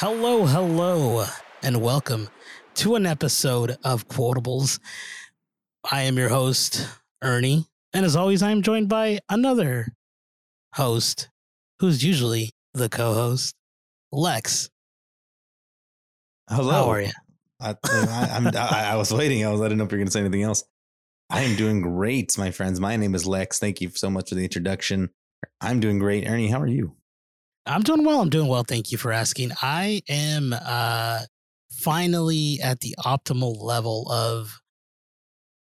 Hello, hello, and welcome to an episode of Quotables. I am your host, Ernie, and as always, I am joined by another host who's usually the co host, Lex. Hello. How are you? I, I, I'm, I, I was waiting. I was. I didn't know if you're going to say anything else. I am doing great, my friends. My name is Lex. Thank you so much for the introduction. I'm doing great. Ernie, how are you? I'm doing well. I'm doing well. Thank you for asking. I am uh finally at the optimal level of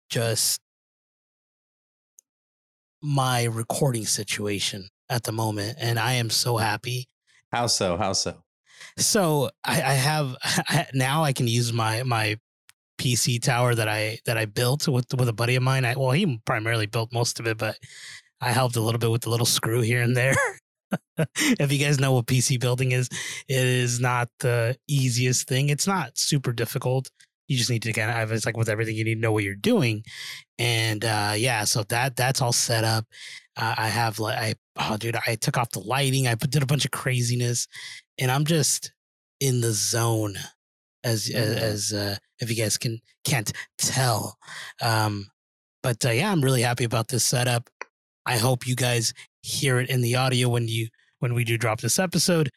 just my recording situation at the moment, and I am so happy. How so? How so? So I, I have now I can use my my PC tower that I that I built with with a buddy of mine. I, well, he primarily built most of it, but I helped a little bit with the little screw here and there. if you guys know what PC building is, it is not the easiest thing. It's not super difficult. You just need to kind of have it's like with everything, you need to know what you're doing. And uh yeah, so that that's all set up. Uh, I have like I oh dude, I took off the lighting, I did a bunch of craziness, and I'm just in the zone as as, as uh if you guys can can't tell. Um but uh, yeah, I'm really happy about this setup. I hope you guys hear it in the audio when you when we do drop this episode.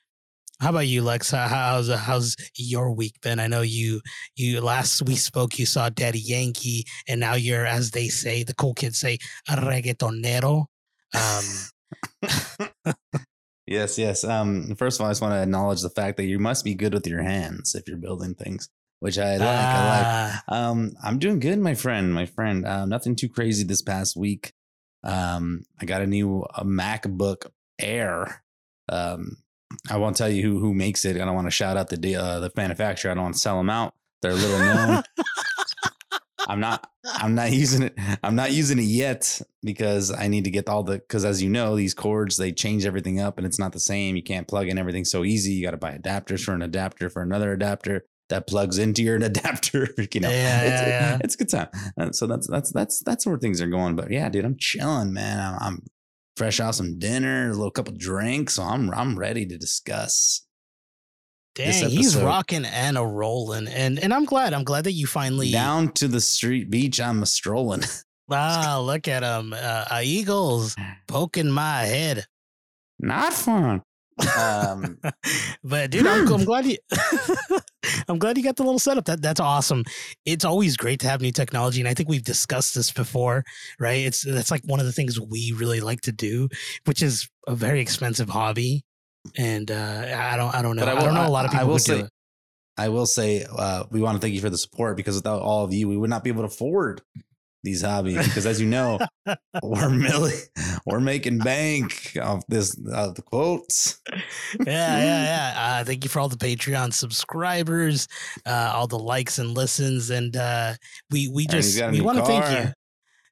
How about you, Lex? How's how's your week been? I know you you last we spoke, you saw Daddy Yankee, and now you're, as they say, the cool kids say, a reggaetonero. Um, yes, yes. Um, first of all, I just want to acknowledge the fact that you must be good with your hands if you're building things, which I like. I like. Um, I'm doing good, my friend. My friend. Uh, nothing too crazy this past week. Um, I got a new a MacBook Air. Um, I won't tell you who who makes it. I don't want to shout out the uh, the manufacturer. I don't want to sell them out. They're little known. I'm not. I'm not using it. I'm not using it yet because I need to get all the. Because as you know, these cords they change everything up and it's not the same. You can't plug in everything so easy. You got to buy adapters for an adapter for another adapter that plugs into your adapter. You know, yeah, it's, yeah, yeah. it's a good time. And so that's that's that's that's where things are going. But yeah, dude, I'm chilling, man. I'm, I'm fresh off some dinner, a little couple drinks, so I'm I'm ready to discuss. Dang, he's rocking and a rolling, and and I'm glad. I'm glad that you finally down to the street beach. I'm a strolling. Wow, look at him, uh, eagles poking my head. Not fun. Um, but dude, I'm, I'm glad you. I'm glad you got the little setup. That that's awesome. It's always great to have new technology, and I think we've discussed this before, right? It's that's like one of the things we really like to do, which is a very expensive hobby. And uh, I don't, I don't know. I, will, I, don't know a lot of people. I will say, I will say, uh, we want to thank you for the support because without all of you, we would not be able to afford these hobbies because as you know we're milli- we're making bank off this uh, the quotes yeah yeah yeah uh, thank you for all the patreon subscribers uh, all the likes and listens and uh, we we just we want to thank you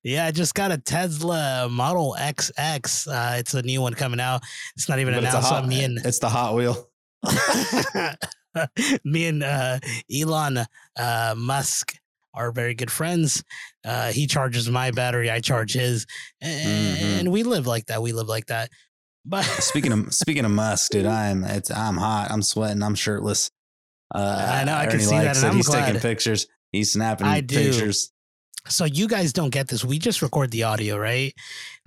yeah, I just got a Tesla Model XX. Uh, it's a new one coming out. It's not even but announced. Hot, me and it's the Hot Wheel. me and uh, Elon uh, Musk are very good friends. Uh, he charges my battery, I charge his, and, mm-hmm. and we live like that. We live like that. But speaking of speaking of Musk, dude, I'm it's I'm hot. I'm sweating. I'm shirtless. Uh, I know. I can see that. And I'm he's glad. taking pictures. He's snapping I pictures. So you guys don't get this. We just record the audio, right?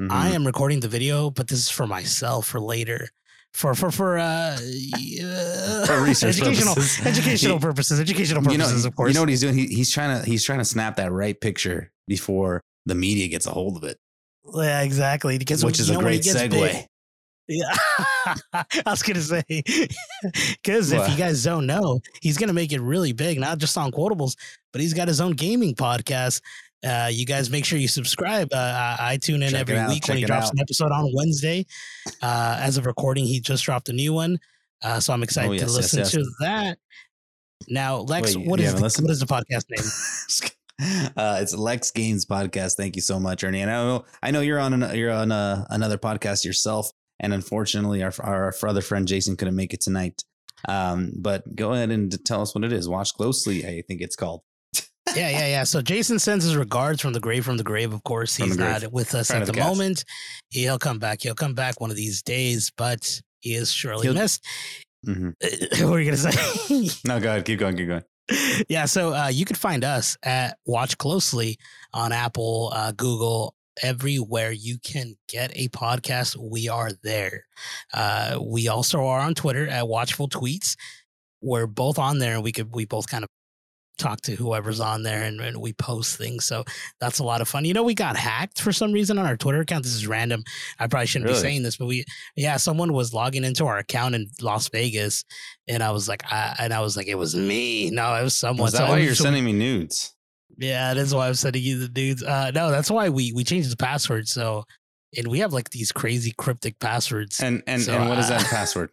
Mm-hmm. I am recording the video, but this is for myself for later for for for uh, for research educational purposes. educational purposes educational purposes you know, of course. you know what he's doing? He, he's trying to he's trying to snap that right picture before the media gets a hold of it. Yeah exactly. Because which is a great segue. big, yeah. I was gonna say because if you guys don't know he's gonna make it really big not just on quotables but he's got his own gaming podcast uh, you guys make sure you subscribe. Uh, I tune in Check every week when he drops out. an episode on Wednesday. Uh, as of recording, he just dropped a new one. Uh, so I'm excited oh, yes, to listen yes, yes. to that. Now, Lex, Wait, what is the, what is the podcast name? uh, it's Lex Games podcast. Thank you so much, Ernie. And I know I know you're on an, you're on a, another podcast yourself, and unfortunately, our, our, our other friend Jason couldn't make it tonight. Um, but go ahead and tell us what it is. Watch closely. I think it's called yeah, yeah, yeah. So Jason sends his regards from the grave, from the grave. Of course, he's not with us at the, moment. He'll come back. He'll come back one of these days, but he is surely He'll, missed. Mhm. what were you gonna say? No, go ahead. Keep going. Keep going. yeah, so uh, you can find us at Watch Closely on Apple, uh, Google, everywhere you can get a podcast. We are there. Uh, we also are on Twitter at Watchful Tweets. We're both on there, and we could we both kind of talk to whoever's on there and, and we post things. So that's a lot of fun. You know, we got hacked for some reason on our Twitter account. This is random. I probably shouldn't Really? be saying this, but we, yeah, someone was logging into our account in Las Vegas, and I was like, I, and I was like, it was me. No, it was someone. Was that So- why you're so- sending me nudes? Yeah, that's why I'm sending you the dudes. Uh, no, that's why we we changed the password. So, and we have like these crazy cryptic passwords. And and, So, and what is uh, that password?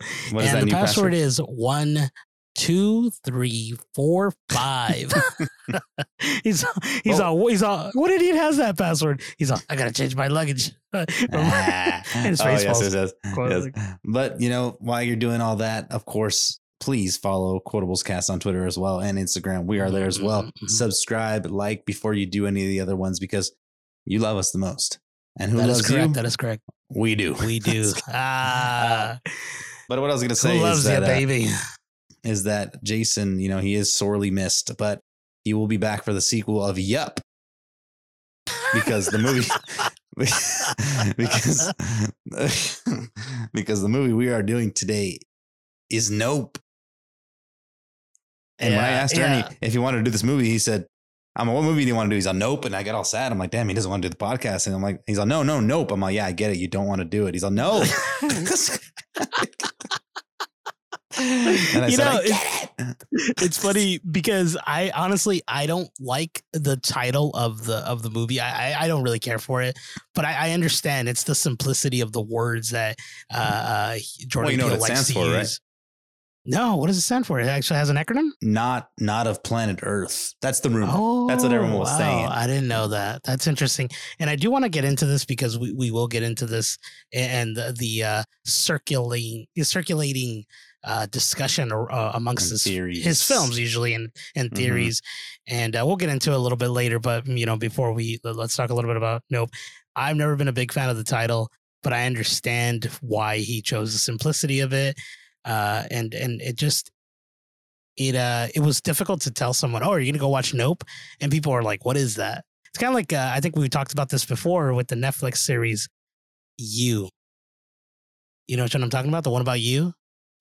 What is that the new password password? is one, two, three, four, five. he's he's Oh. all he's all. What idiot has that password? He's all. I gotta change my luggage. Ah. and oh, yes, Spaceballs. yes, yes, Quote- yes. But you know, while you're doing all that, of course, please follow Quotables Cast on Twitter as well and Instagram. We are there as well. Mhm, mhm. Subscribe, like before you do any of the other ones because you love us the most. And who That is loves correct. you? That is correct. we do. We do. ah, But what I was going to say who is loves you, that, uh, baby? Is that Jason, you know, he is sorely missed, but he will be back for the sequel of Yup. Because the movie because because the movie we are doing today is Nope. And when I Yeah, asked yeah. Ernie if he wanted to do this movie, he said, I'm like, what movie do you want to do? He's on Nope. And I got all sad. I'm like, damn, he doesn't want to do the podcast. And I'm like, he's like, no, no, nope. I'm like, yeah, I get it. You don't want to do it. He's like, no. You know, it. it's funny because I honestly I don't like the title of the of the movie. I I, I don't really care for it, but I, I understand it's the simplicity of the words that uh, uh Jordan you know Peele likes to for, right? use. No, what does it stand for? It actually has an acronym. Not not of planet Earth. That's the rumor. Oh, That's what everyone was saying. I didn't know that. That's interesting, and I do want to get into this because we, we will get into this and the, the uh, circulating circulating uh, discussion uh, amongst his, his films usually and and Mhm. theories, and uh, we'll get into it a little bit later. But you know, before we let's talk a little bit about Nope. I've never been a big fan of the title, but I understand why he chose the simplicity of it, uh, and and it just it uh it was difficult to tell someone, oh, are you gonna go watch Nope? And people are like, what is that? It's kind of like uh, I think we talked about this before with the Netflix series You. You know what I'm talking about? The one about you?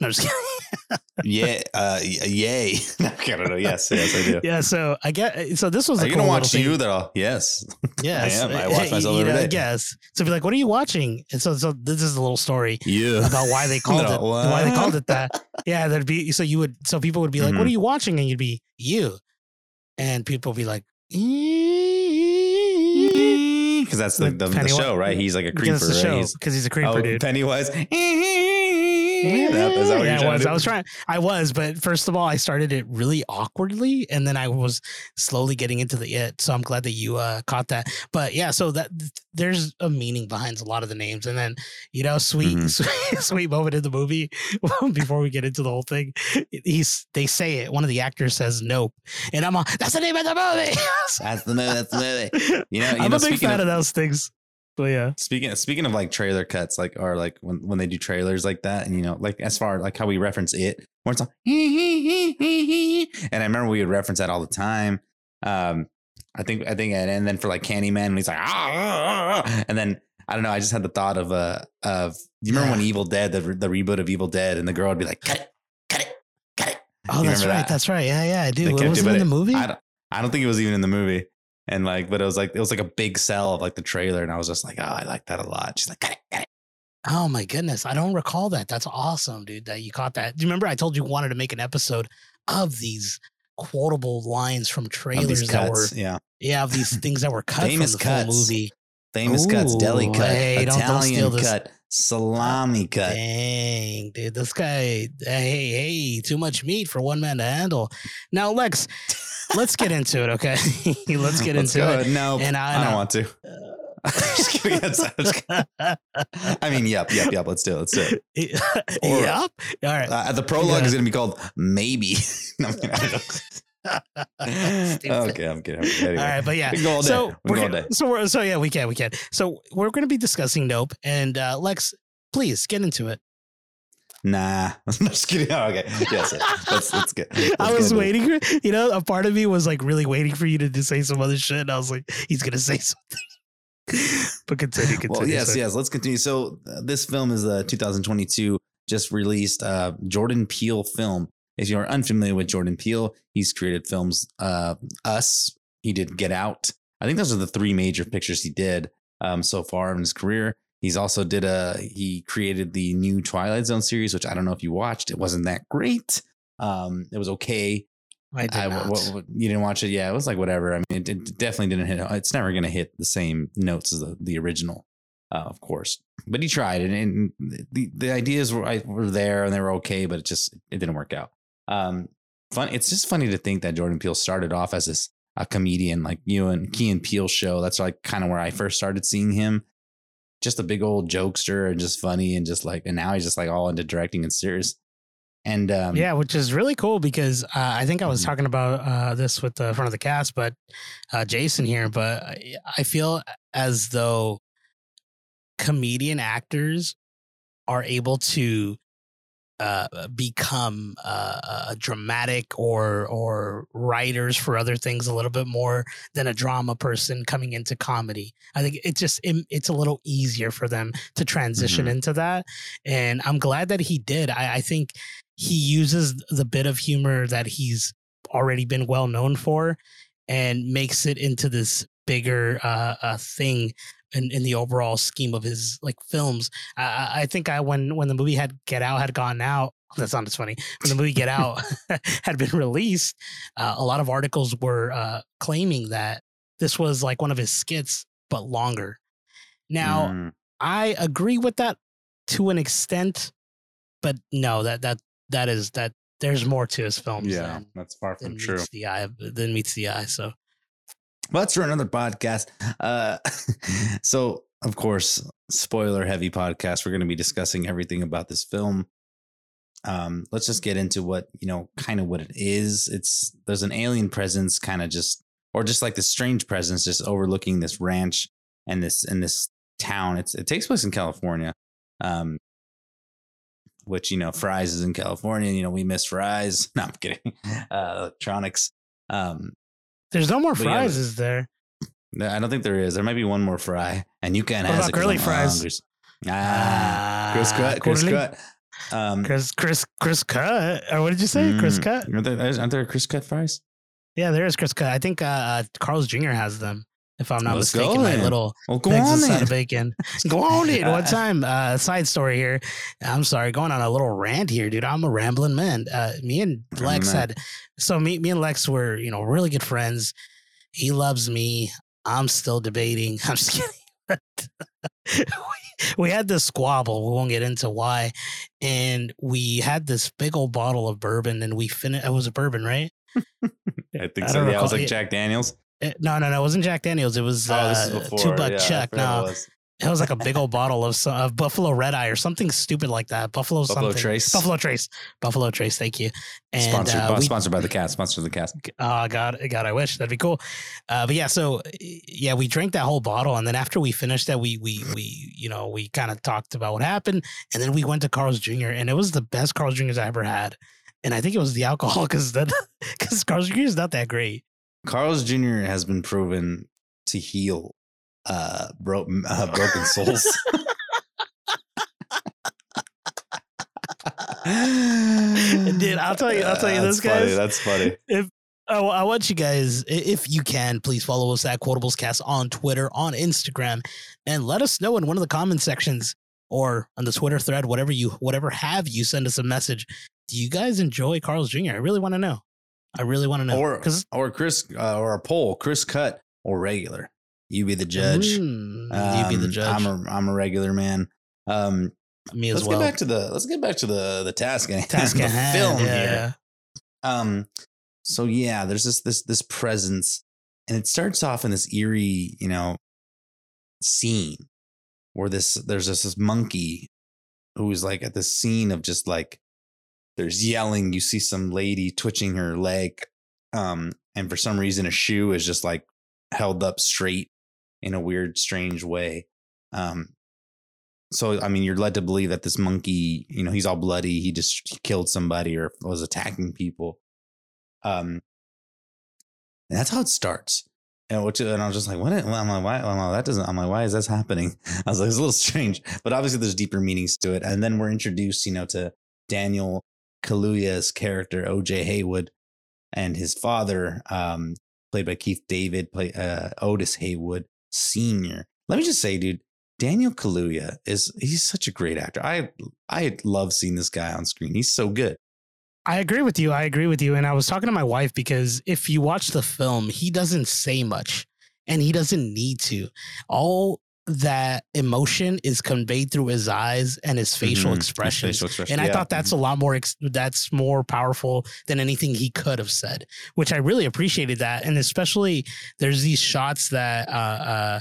No, I'm just kidding. yeah. Uh, yay. I don't know. Yes. Yes, I do. yeah, so I get so this was Are you cool gonna watch you? That all? Yes. Yes, I am. I watch myself you every know, day. Yes. So be like, what are you watching? And so, so this is a little story Yeah. about why they called No, it why they called it that. Yeah, there'd be so you would so people would be like, "What Mhm. are you watching?" And you'd be you, and people would be like, Because that's the, the, the show, right? He's like a creeper, right? He's, because he's a creeper oh, dude. Pennywise. That- Yeah, is that what yeah, I was. to? I was trying. I was, but first of all, I started it really awkwardly, and then I was slowly getting into the it. So I'm glad that you uh, caught that. But yeah, so that there's a meaning behind a lot of the names, and then you know, sweet, Mhm. sweet, sweet moment in the movie before we get into the whole thing. He's they say it. One of the actors says nope, and I'm all, that's the name of the movie. That's the movie. That's the movie. You know, you I'm know, a big fan of- of, those things. Yeah, Speaking speaking of like trailer cuts, like or like when when they do trailers like that, and you know, like as far like how we reference it, where it's like, and I remember we would reference that all the time. Um, I think I think and, and then for like Candyman, when he's like, ah, ah, ah," and then I don't know, I just had the thought of uh of you remember when Evil Dead, the the reboot of Evil Dead, and the girl would be like, cut it, cut it, cut it. oh, You that's right. that? That's right. Yeah, yeah, I do. They It wasn't but in the movie. I don't, I don't think it was even in the movie. And like, but it was like it was like a big sell of like the trailer, and I was just like, oh, I like that a lot. She's like, cut it, cut it. Oh my goodness. I don't recall that. That's awesome, dude, that you caught that. Do you remember I told you wanted to make an episode of these quotable lines from trailers that were yeah, yeah, of these things that were cut Famous from the full cuts. movie. famous cuts, deli cut, hey, don't- don't Italian cut, salami ah, cut. Dang, dude, this guy, hey, hey, too much meat for one man to handle. Now, Lex, let's get into it, okay? let's get Let's into go. it. No, And I- I, don't I- want to. Just. I'm just kidding. I mean, yep, yep, yep. Let's do it. Let's do it. Or- yep. All right. Uh, the prologue Yeah. is going to be called maybe. No, I'm kidding. I don't- Stupid. okay, I'm kidding. I'm kidding. Anyway, All right, but yeah. we can go all day. So we we're can go all gonna, so we're so yeah we can we can so we're going to be discussing Nope and uh, Lex, please get into it. Nah, I'm just kidding. Oh, okay, yes, that's that's good. That's I was good. waiting for you know, a part of me was like really waiting for you to, to say some other shit. And I was like, he's gonna say something. but continue, continue. Well, yes, yes. Let's continue. So uh, this film is a 2022 just released uh, Jordan Peele film. If you're unfamiliar with Jordan Peele, he's created films uh, Us. He did Get Out. I think those are the three major pictures he did um, so far in his career. He's also did a he created the new Twilight Zone series, which I don't know if you watched. It wasn't that great. Um, it was okay. I did I, not. what- what- you didn't watch it? Yeah, it was like whatever. I mean, it, it definitely didn't hit. It's never going to hit the same notes as the, the original, uh, of course. But he tried, and, and the the ideas were I- were there and they were okay, but it just it didn't work out. Um, fun. It's just funny to think that Jordan Peele started off as this a comedian, like you and Key and Peele show. That's like kind of where I first started seeing him. Just a big old jokester and just funny and just like, and now he's just like all into directing and serious. And um, yeah, which is really cool because uh, I think I was Mhm. talking about uh, this with the front of the cast, but uh, Jason here. But I- I feel as though comedian actors are able to uh, become uh, dramatic or or writers for other things a little bit more than a drama person coming into comedy. I think it just it, it's a little easier for them to transition Mhm. into that, and I'm glad that he did. I, I think he uses the bit of humor that he's already been well known for and makes it into this bigger uh, uh thing in, in the overall scheme of his like films. I- I, think I when when the movie had Get Out had gone out. That sounded funny. When the movie Get Out had been released, uh, a lot of articles were uh, claiming that this was like one of his skits, but longer. Now, mm, I agree with that to an extent, but no, that that that is that there's more to his films yeah, than, that's far than from true. meets the eye than meets the eye. So But that's for another podcast. Uh, so, of course, spoiler heavy podcast. We're going to be discussing everything about this film. Um, let's just get into what you know, kind of what it is. It's there's an alien presence, kind of just, or just like this strange presence, just overlooking this ranch and this and this town. It's it takes place in California, um, which you know, Fry's is in California. You know, we miss Fry's. No, I'm kidding. Uh, electronics. Um, there's no more But yeah, fries, but- is there? no, I don't think there is. There might be one more fry, and you can have curly fries? Ah, Chris Ah, Cut, Chris? Cut. Um, Chris Chris Criss Cut. Or what did you say? Chris mm, Cut. Aren't there, aren't there Criss Cut fries? Yeah, there is Criss Cut. I think uh, uh, Carl's Jr. has them. If I'm not Let's go mistaken, my little Well, go Eggs on inside then. of bacon. Go on it. One time, uh, side story here. I'm sorry, going on a little rant here, dude. I'm a rambling man. Uh, me and Lex man. had so me, me and Lex were, you know, really good friends. He loves me. I'm still debating. I'm just kidding. we, we had this squabble. We won't get into why. And we had this big old bottle of bourbon, and we finished. It was a bourbon, right? I think I so. don't Yeah, it was like Jack Daniels. Uh, No, no, no. It wasn't Jack Daniels. It was oh, uh, before. two buck yeah. No, it was. it was like a big old bottle of, some, of Buffalo Red Eye or something stupid like that. Buffalo, Buffalo something. Trace. Buffalo Trace. Buffalo Trace. Thank you. And sponsored, uh, by, we, sponsored by the cast. Sponsored the cast. oh God, God, I wish that'd be cool. Uh, but yeah, so yeah, we drank that whole bottle, and then after we finished that, we we we you know we kind of talked about what happened, and then we went to Carl's Jr. and it was the best Carl's Jr.'s I ever had, and I think it was the alcohol because because Carl's Jr. is not that great. Carl's Jr. has been proven to heal uh, bro- uh broken souls. Dude, I'll tell you- I'll tell you That's this, funny, guys. That's funny. I, I want you guys, if you can, please follow us at Quotables Cast on Twitter, on Instagram, and let us know in one of the comment sections or on the Twitter thread, whatever you, whatever have you, send us a message. Do you guys enjoy Carl's Jr.? I really want to know. I really want to know Or or Chris uh, or a poll, Criss Cut or regular. You be the judge. you be the Um, judge. I'm a I'm a regular man. Um, Me as let's well. get back to the let's get back to the the task at hand, Task the at hand, film yeah, here. Um, so yeah, there's this this this presence, and it starts off in this eerie, you know, scene where this there's this, this monkey who's like at the scene of just like there's yelling. You see some lady twitching her leg, um, and for some reason a shoe is just like held up straight in a weird, strange way. Um, so I mean, you're led to believe that this monkey, you know, he's all bloody. He just he killed somebody or was attacking people. Um, and that's how it starts. And which, and I was just like, what? I'm like, why? That doesn't. I'm like, why is this happening? I was like, it's a little strange, but obviously there's deeper meanings to it. And then we're introduced, you know, to Daniel Kaluuya's character, OJ Haywood, and his father, um, played by Keith David, play uh, Otis Haywood Senior. Let me just say, dude, Daniel Kaluuya is he's such a great actor. I I love seeing this guy on screen. He's so good. I agree with you. I agree with you. And I was talking to my wife because if you watch the film, he doesn't say much and he doesn't need to. All that emotion is conveyed through his eyes and his facial Mhm. His expressions. facial expression, And I yeah. thought that's a lot more, ex- that's more powerful than anything he could have said, which I really appreciated that. And especially there's these shots that uh, uh,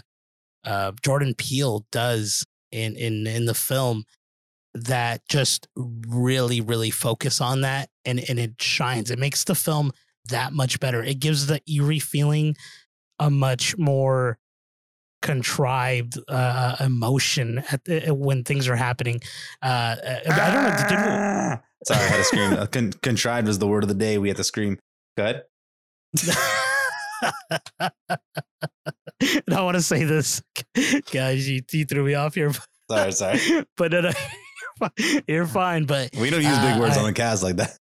uh, Jordan Peele does in, in, in the film that just really, really focus on that. And, and it shines. It makes the film that much better. It gives the eerie feeling a much more contrived uh, emotion at the, when things are happening. Uh, I don't know. Ah! Sorry, I had to scream. Uh, Con- contrived was the word of the day. We had to scream. Go ahead. I want to say this, guys. You, you threw me off here, Sorry, sorry. but no, no, you're fine. You're fine. But We don't use big Uh, words I- on the cast like that.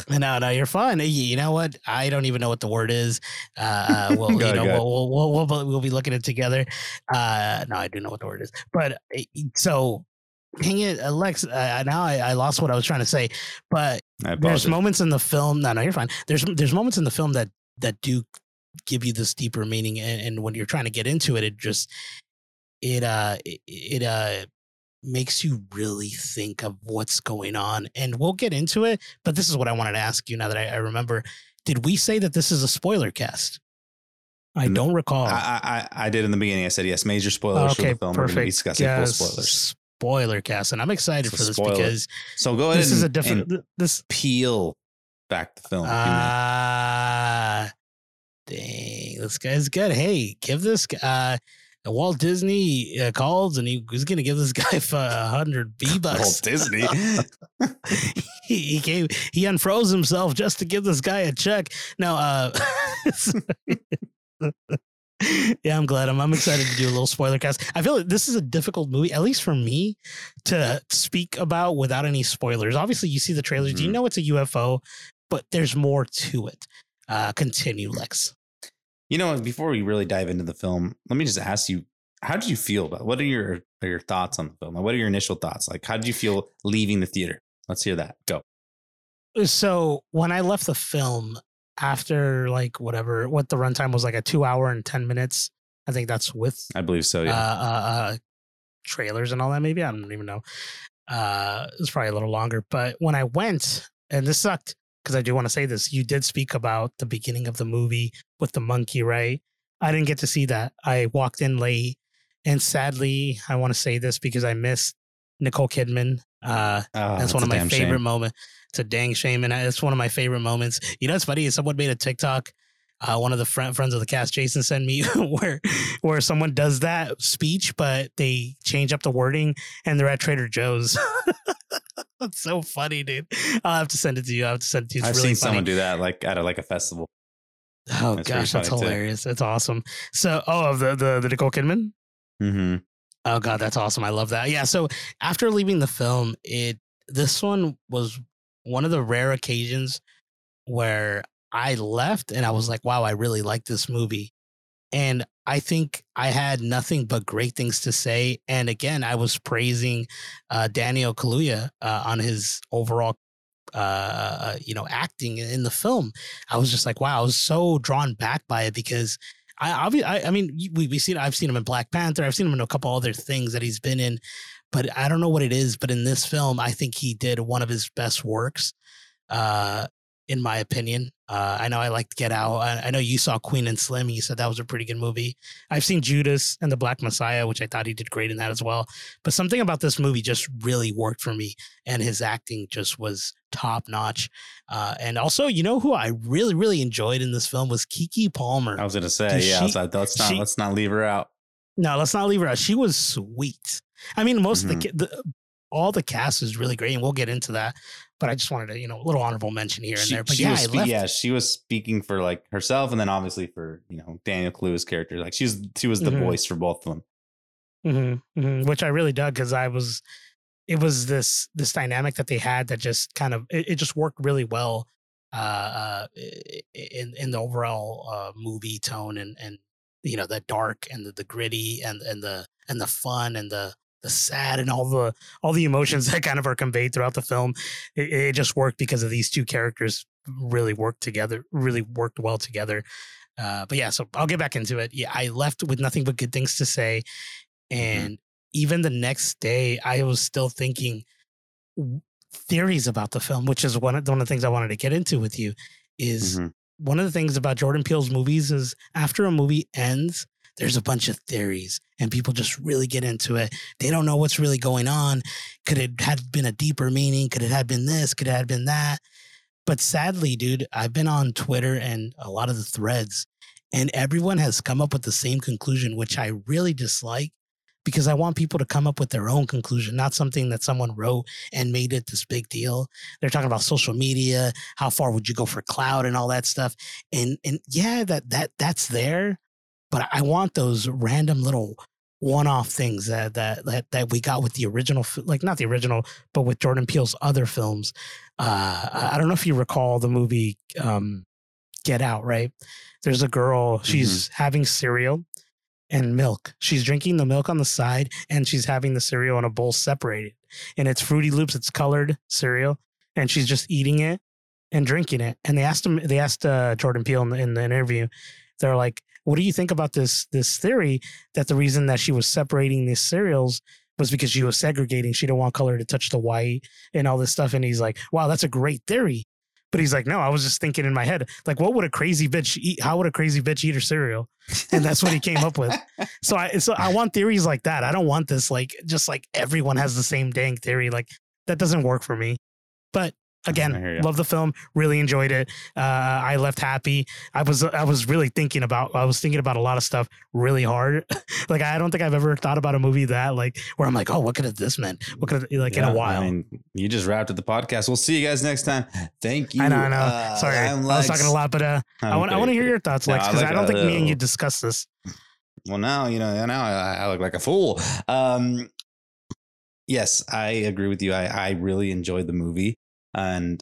no, no, you're fine. You- know what? I don't even know what the word is. Uh, uh, well, you know, we'll, we'll, we'll, we'll, be looking at it together. Uh, no, I do know what the word is. But uh, so, hang it, Alex. Uh, now I, I lost what I was trying to say. But there's moments in the film. No, no, you're fine. There's there's moments in the film that that do give you this deeper meaning, and, and when you're trying to get into it, it just it uh it, it uh makes you really think of what's going on. And we'll get into it. But this is what I wanted to ask you now that I, I remember. Did we say that this is a spoiler cast? I No, don't recall. I, I I- did in the beginning. I said yes. Major spoilers for okay, the film. We're going to be perfect. discussing full Yes, spoilers. Spoiler cast, and I'm excited So for this spoiler. because So go ahead. this is a different. and This peel back the film. if you may. Ah, dang, this guy's good. Hey, give this guy. Uh, Walt Disney uh, called and he was going to give this guy a hundred B Walt. Disney. he, he gave he unfroze himself just to give this guy a check. Now, uh, yeah, I'm glad. I'm I'm excited to do a little spoiler cast. I feel like this is a difficult movie, at least for me, to speak about without any spoilers. Obviously, you see the trailers, you Mhm. know it's a UFO, but there's more to it. Uh, continue, Lex. You know, before we really dive into the film, let me just ask you: How did you feel about? What are your are your thoughts on the film? Like, what are your initial thoughts? Like, how did you feel leaving the theater? Let's hear that. Go. So when I left the film after like whatever what the runtime was like a two hour and ten minutes, I think that's with I believe so. uh, Yeah. uh, uh, trailers and all that. Maybe I don't even know. Uh, it's probably a little longer. But when I went, and this sucked because I do want to say this. You did speak about the beginning of the movie with the monkey, right? I didn't get to see that. I walked in late, and sadly, I want to say this because I missed Nicole Kidman. Uh, Oh, that's one of my favorite shame. moments. It's a dang shame, and it's one of my favorite moments. You know, it's funny. Someone made a TikTok. Uh, one of the friend, friends of the cast, Jason, sent me where where someone does that speech, but they change up the wording, and they're at Trader Joe's. That's so funny, dude. I'll have to send it to you. I have to send it to you. It's I've really seen funny. someone do that, like at a, like a festival. oh That's gosh, that's funny, too. hilarious. That's awesome. So, oh, of the the, the Nicole Kidman. Mm-hmm. Oh god, that's awesome. I love that. Yeah, so after leaving the film, it this one was one of the rare occasions where I left and I was like, wow, I really like this movie. And I think I had nothing but great things to say. And again, I was praising uh, Daniel Kaluuya uh, on his overall, uh, you know, acting in the film. I was just like, wow, I was so drawn back by it because I, obvi- I, I mean, we we seen I've seen him in Black Panther. I've seen him in a couple other things that he's been in, but I don't know what it is. But in this film, I think he did one of his best works, uh, in my opinion. Uh, I know I liked Get Out. I, I know you saw Queen and Slim. You said that was a pretty good movie. I've seen Judas and the Black Messiah, which I thought he did great in that as well. But something about this movie just really worked for me, and his acting just was top notch. Uh, and also, you know who I really, really enjoyed in this film was Keke Palmer. I was gonna say, Dude, yeah. I she- was like, let's not she- let's not leave her out. No, let's not leave her out. She was sweet. I mean, most Mhm. of the, the all the cast is really great, and we'll get into that. But I just wanted to, you know, a little honorable mention here and She, there. But yeah, was spe- yeah, she was speaking for like herself, and then obviously for you know Daniel Kaluuya's character. Like she was, she was the Mhm. voice for both of them. hmm hmm which I really dug because I was, it was this this dynamic that they had that just kind of it, it just worked really well, uh, uh, in in the overall uh movie tone and and you know the dark and the, the gritty and and the and the fun and the the sad and all the all the emotions that kind of are conveyed throughout the film. It, it just worked because of these two characters really worked together, really worked well together. Uh, but yeah, so I'll get back into it. Yeah, I left with nothing but good things to say. And even the next day, I was still thinking theories about the film, which is one of, one of the things I wanted to get into with you. Is Mhm. one of the things about Jordan Peele's movies is after a movie ends, there's a bunch of theories and people just really get into it. They don't know what's really going on. Could it have been a deeper meaning? Could it have been this? Could it have been that? But sadly, dude, I've been on Twitter and a lot of the threads, and everyone has come up with the same conclusion, which I really dislike because I want people to come up with their own conclusion, not something that someone wrote and made it this big deal. They're talking about social media, how far would you go for cloud and all that stuff. And and yeah, that that that's there, but I want those random little one-off things that that that that we got with the original like not the original but with Jordan Peele's other films. Uh I- don't know if you recall the movie um Get Out right? There's a girl she's having cereal and milk. She's drinking the milk on the side and she's having the cereal in a bowl separated. And it's fruity loops it's colored cereal and she's just eating it and drinking it. And they asked him they asked uh, Jordan Peele in the, in the interview they're like what do you think about this this theory that the reason that she was separating these cereals was because she was segregating. She didn't want color to touch the white and all this stuff. And he's like, wow, that's a great theory. But he's like, no, I was just thinking in my head, like, what would a crazy bitch eat? How would a crazy bitch eat her cereal? And that's what he came up with. So I, so I want theories like that. I don't want this like just like everyone has the same dang theory. Like that doesn't work for me. But again, love the film. Really enjoyed it. Uh, I left happy. I was I was really thinking about I was thinking about a lot of stuff really hard. like I don't think I've ever thought about a movie that like where I'm like, oh, what could have this meant? What could have like in a while? I mean, you just wrapped up the podcast. We'll see you guys next time. Thank you. I know, I know. Uh, Sorry, I was talking a lot, but uh, I want I want to hear your thoughts, No, Lex, I because I, like don't think me and you discussed this. Well, now you know. Now I, I look like a fool. Um, yes, I agree with you. I I really enjoyed the movie, and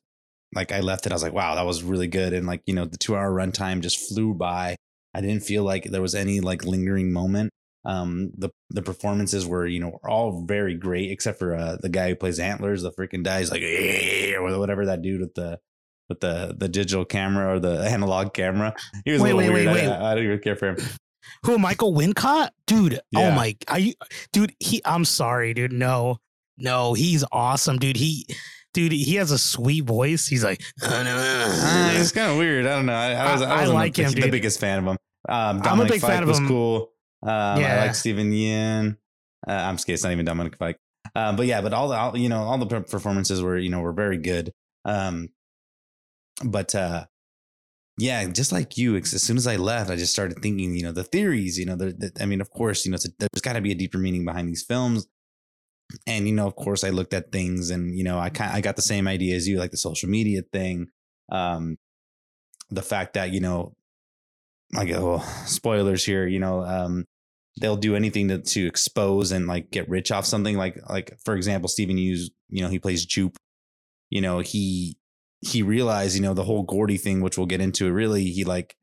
like I left it, I was like, wow, that was really good. And like you know, the two hour runtime just flew by. I didn't feel like there was any like lingering moment. Um, the the performances were you know all very great, except for uh, the guy who plays Antlers. The freaking guy, he's like or whatever that dude with the with the the digital camera or the analog camera. He was Wait, a little wait, weird. wait, I- wait. I, don't even care for him. Who Michael Wincott, dude? Oh my, are you, dude? He, I'm sorry, dude. No, no, he's awesome, dude. He, dude, he has a sweet voice. He's like, Uh, it's kind of weird. I don't know. I, I was I- I, like the, him, the dude. biggest fan of him. Um, I'm a big Fike fan of was him. cool. Um, I like Steven Yeun. Uh, I'm scared. It's not even Dominic Fike. Um, but yeah, but all the all, you know all the performances were you know were very good. Um, but uh, yeah, just like you, as soon as I left, I just started thinking, you know, the theories. You know, the, the, I mean, of course, you know, it's a, there's got to be a deeper meaning behind these films. And you know, of course, I looked at things, and you know, I kind I got the same idea as you, like the social media thing, um, the fact that you know, like oh, spoilers here, you know, um, they'll do anything to to expose and like get rich off something. Like like for example, Stephen Hughes, you know, he plays Jupe. You know, he he realized, you know, the whole Gordy thing, which we'll get into. Really, he like,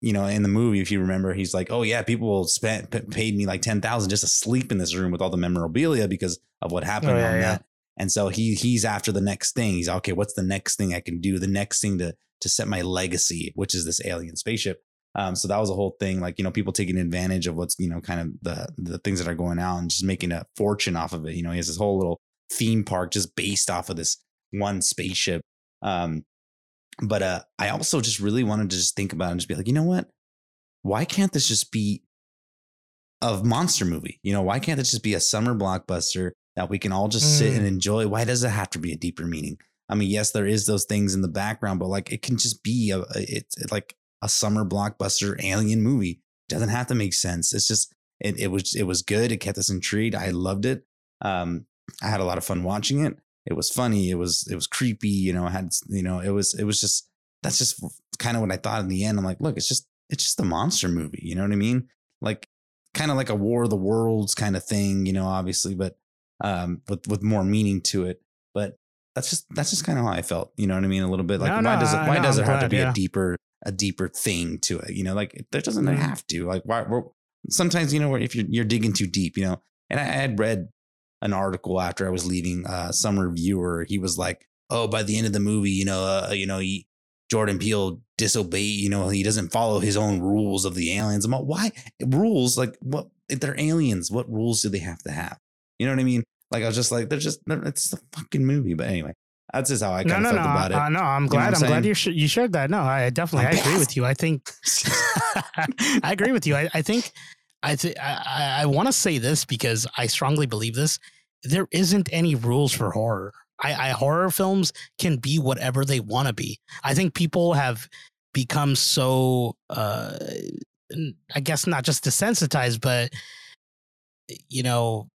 you know, in the movie, if you remember, he's like, oh yeah, people spent p- paid me like ten thousand just to sleep in this room with all the memorabilia because of what happened Oh, yeah, on yeah. that. And so he he's after the next thing. He's okay. What's the next thing I can do? The next thing to to set my legacy, which is this alien spaceship. Um, so that was a whole thing, like you know, people taking advantage of what's you know kind of the the things that are going out and just making a fortune off of it. You know, he has this whole little theme park just based off of this one spaceship. Um, but uh, I also just really wanted to just think about it and just be like, you know what? Why can't this just be a monster movie? You know, why can't this just be a summer blockbuster that we can all just sit Mm. and enjoy? Why does it have to be a deeper meaning? I mean, yes, there is those things in the background, but like it can just be a, it's it's like a summer blockbuster alien movie. Doesn't have to make sense. It's just it, it was it was good. It kept us intrigued. I loved it. Um, I had a lot of fun watching it. It was funny. It was it was creepy. You know, had you know it was it was just that's just kind of what I thought in the end. I'm like, look, it's just it's just a monster movie. You know what I mean? Like kind of like a War of the Worlds kind of thing. You know, obviously, but um, with with more meaning to it. But that's just that's just kind of how I felt. You know what I mean? A little bit like No, why no, does it why no, does I'm it have to be yeah. a deeper a deeper thing to it? You know, like there doesn't have to. Like why? We're, sometimes you know if you're you're digging too deep, you know. And I had read an article after I was leaving. Uh, some reviewer he was like, "Oh, by the end of the movie, you know, uh, you know, he, Jordan Peele disobey. You know, he doesn't follow his own rules of the aliens. I'm like, why rules? Like what? If they're aliens, what rules do they have to have? You know what I mean? Like I was just like, they're just they're, it's a fucking movie. But anyway, that's just how I no, kind no, of no, felt about uh, it. no. I'm know glad. what I'm I'm glad you sh- you shared that. No, I definitely I'm agree with you. I think I agree with you. I, I think I think I, I- I want to say this because I strongly believe this. There isn't any rules for horror. I, I horror films can be whatever they want to be. I think people have become so uh I guess not just desensitized, but you know,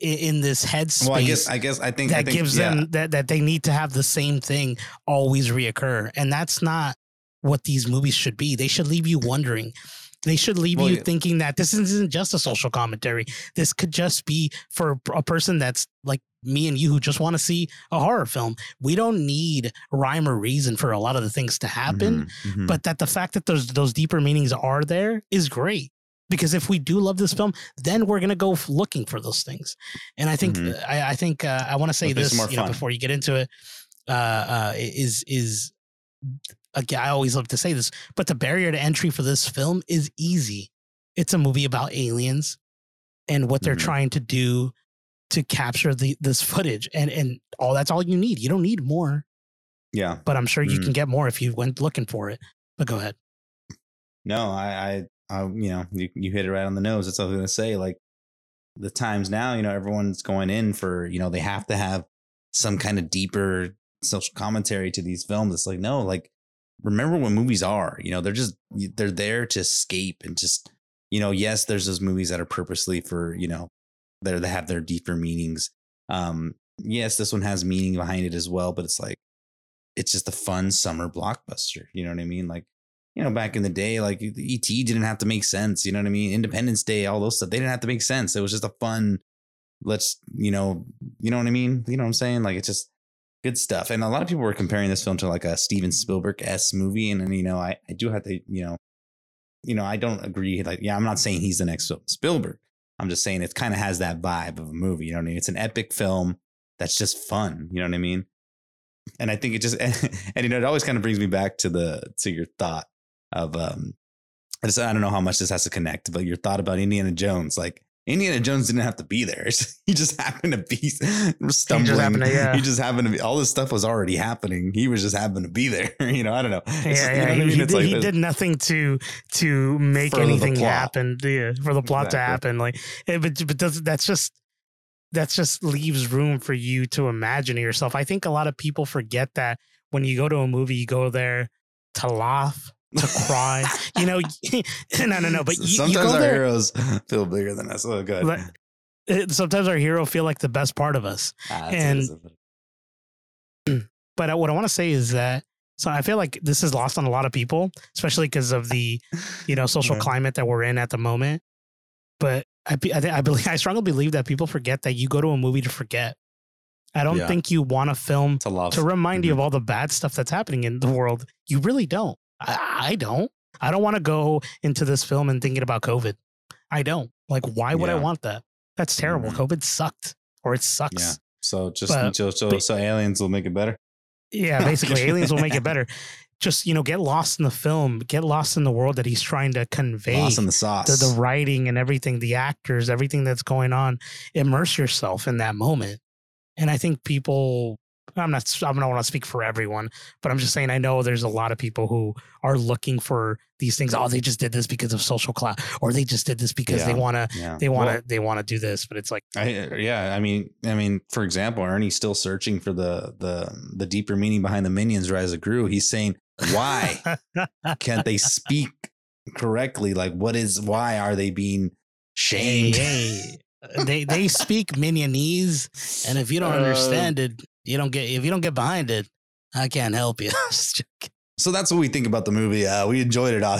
in, in this headspace well, I guess I guess I think I that think, gives yeah. them that that they need to have the same thing always reoccur, and that's not what these movies should be. They should leave you wondering. They should leave Well, you yeah. thinking that this isn't just a social commentary. This could just be for a person that's like me and you who just want to see a horror film. We don't need rhyme or reason for a lot of the things to happen Mhm, mhm. but that the fact that those those deeper meanings are there is great because if we do love this film then we're gonna go looking for those things and i think Mhm. i, I think uh, i want to say make this you know before you get into it uh uh is is again i always love to say this but the barrier to entry for this film is easy it's a movie about aliens and what they're Mhm. trying to do to capture the this footage and and all that's all you need you don't need more yeah. but i'm sure you Mm. can get more if you went looking for it but go ahead No, I, I, I, you know, you, you hit it right on the nose. That's what I was gonna say. Like the times now, you know, everyone's going in for, you know, they have to have some kind of deeper social commentary to these films. It's like, no, like remember what movies are. You know, they're just they're there to escape and just, you know, yes, there's those movies that are purposely for, you know, they're they have their deeper meanings. Um, yes, this one has meaning behind it as well, but it's like it's just a fun summer blockbuster. You know what I mean? Like you know, back in the day, like ET didn't have to make sense. You know what I mean? Independence Day, all those stuff, they didn't have to make sense. It was just a fun, let's, you know, you know what I mean? You know what I'm saying? Like it's just good stuff. And a lot of people were comparing this film to like a Steven Spielberg S movie. And then, you know, I, I do have to, you know, you know, I don't agree. Like, yeah, I'm not saying he's the next Spielberg. I'm just saying it kind of has that vibe of a movie. You know what I mean? It's an epic film that's just fun. You know what I mean? And I think it just, and, you know, it always kind of brings me back to the, to your thought of um I just I don't know how much this has to connect, but your thought about Indiana Jones, like Indiana Jones didn't have to be there. he just happened to be stumbling. happened to- yeah. He just happened to be all this stuff was already happening. He was just happened to be there. you know, I don't know. It's- yeah, you know yeah. I He, mean? he did, like he did nothing to to make anything happen. Yeah, for the plot to happen. Like, it, but but does, that's just that's just leaves room for you to imagine yourself. I think a lot of people forget that when you go to a movie, you go there to laugh, to cry. you know, no, no, no. But you, you sometimes go our there. heroes feel bigger than us. Oh, good. Like, it- sometimes our hero feel like the best part of us. Ah, and-. But uh, what I want to say is that so I feel like this is lost on a lot of people, especially because of the you know social Yeah. climate that we're in at the moment. But I I, I believe I strongly believe that people forget that you go to a movie to forget. I don't Yeah. think you want a film to to remind you of all the bad stuff that's happening in the world. You really don't. I, I don't. I don't want to go into this film and thinking about COVID. I don't. Like, why would I want that? That's terrible. Mhm. COVID sucked, or it sucks. Yeah. So just But- so so, so aliens will make it better. Yeah, basically, aliens will make it better. Just you know, get lost in the film, get lost in the world that he's trying to convey. Lost in the sauce. the, the writing and everything, the actors, everything that's going on. Immerse yourself in that moment. And I think people, I'm not, I don't want to speak for everyone, but I'm just saying, I know there's a lot of people who are looking for these things. Oh, they just did this because of social clout, or they just did this because they want to, yeah. they want to, Well, they want to do this. But it's like, I yeah, I mean, I mean, for example, Ernie's still searching for the the the deeper meaning behind the minions Rise of Gru. He's saying, why can't they speak correctly. Like, what is why are they being shamed? Hey, hey. they they speak Minionese, and if you don't Uh, understand it, you don't get if you don't get behind it, I can't help you. So that's what we think about the movie. Uh, we enjoyed it all.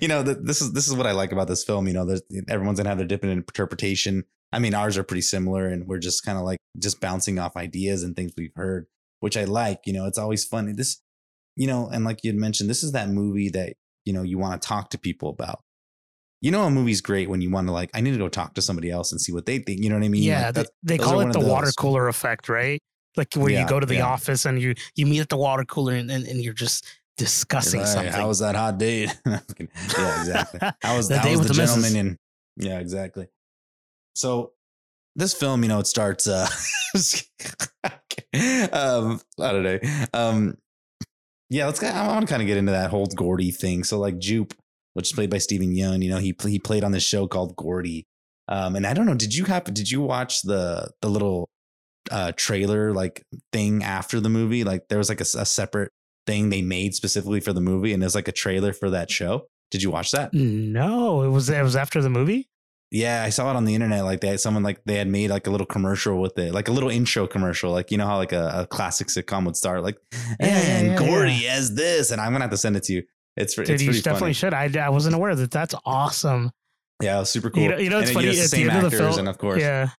You know, th- this is this is what I like about this film. You know, everyone's gonna have their different interpretation. I mean, ours are pretty similar, and we're just kind of like just bouncing off ideas and things we've heard, which I like. You know, it's always fun. This, you know, and like you had mentioned, this is that movie that you know you want to talk to people about. You know, a movie's great when you want to like, I need to go talk to somebody else and see what they think. You know what I mean? yeah, Like, they, they call it the water cooler effect, right? Like where Yeah, you go to the yeah. office and you you meet at the water cooler and, and, and you're just discussing Hey, something. How was that hot date? yeah, exactly. How was The that? date was with the, the gentleman in? Yeah, exactly. So this film, you know, it starts. uh um, I don't know. Um, yeah, let's. I want to kind of get into that whole Gordy thing. So like Jupe, which is played by Steven Yeun, you know, he he played on this show called Gordy. Um, and I don't know, did you happen? Did you watch the the little uh trailer like thing after the movie? Like there was like a separate thing they made specifically for the movie, and there's like a trailer for that show. Did you watch that? no, it was it was after the movie. Yeah, I saw it on the internet. Like they had someone like they had made like a little commercial with it, like a little intro commercial. Like you know how like a, a classic sitcom would start, like and yeah, Gordy as this, and I'm gonna have to send it to you. It's Dude, it's you definitely funny. should. I, I wasn't aware that. That's awesome. Yeah, it was super cool. You know, you know it's And, funny. it's the the same the film, and of course, yeah.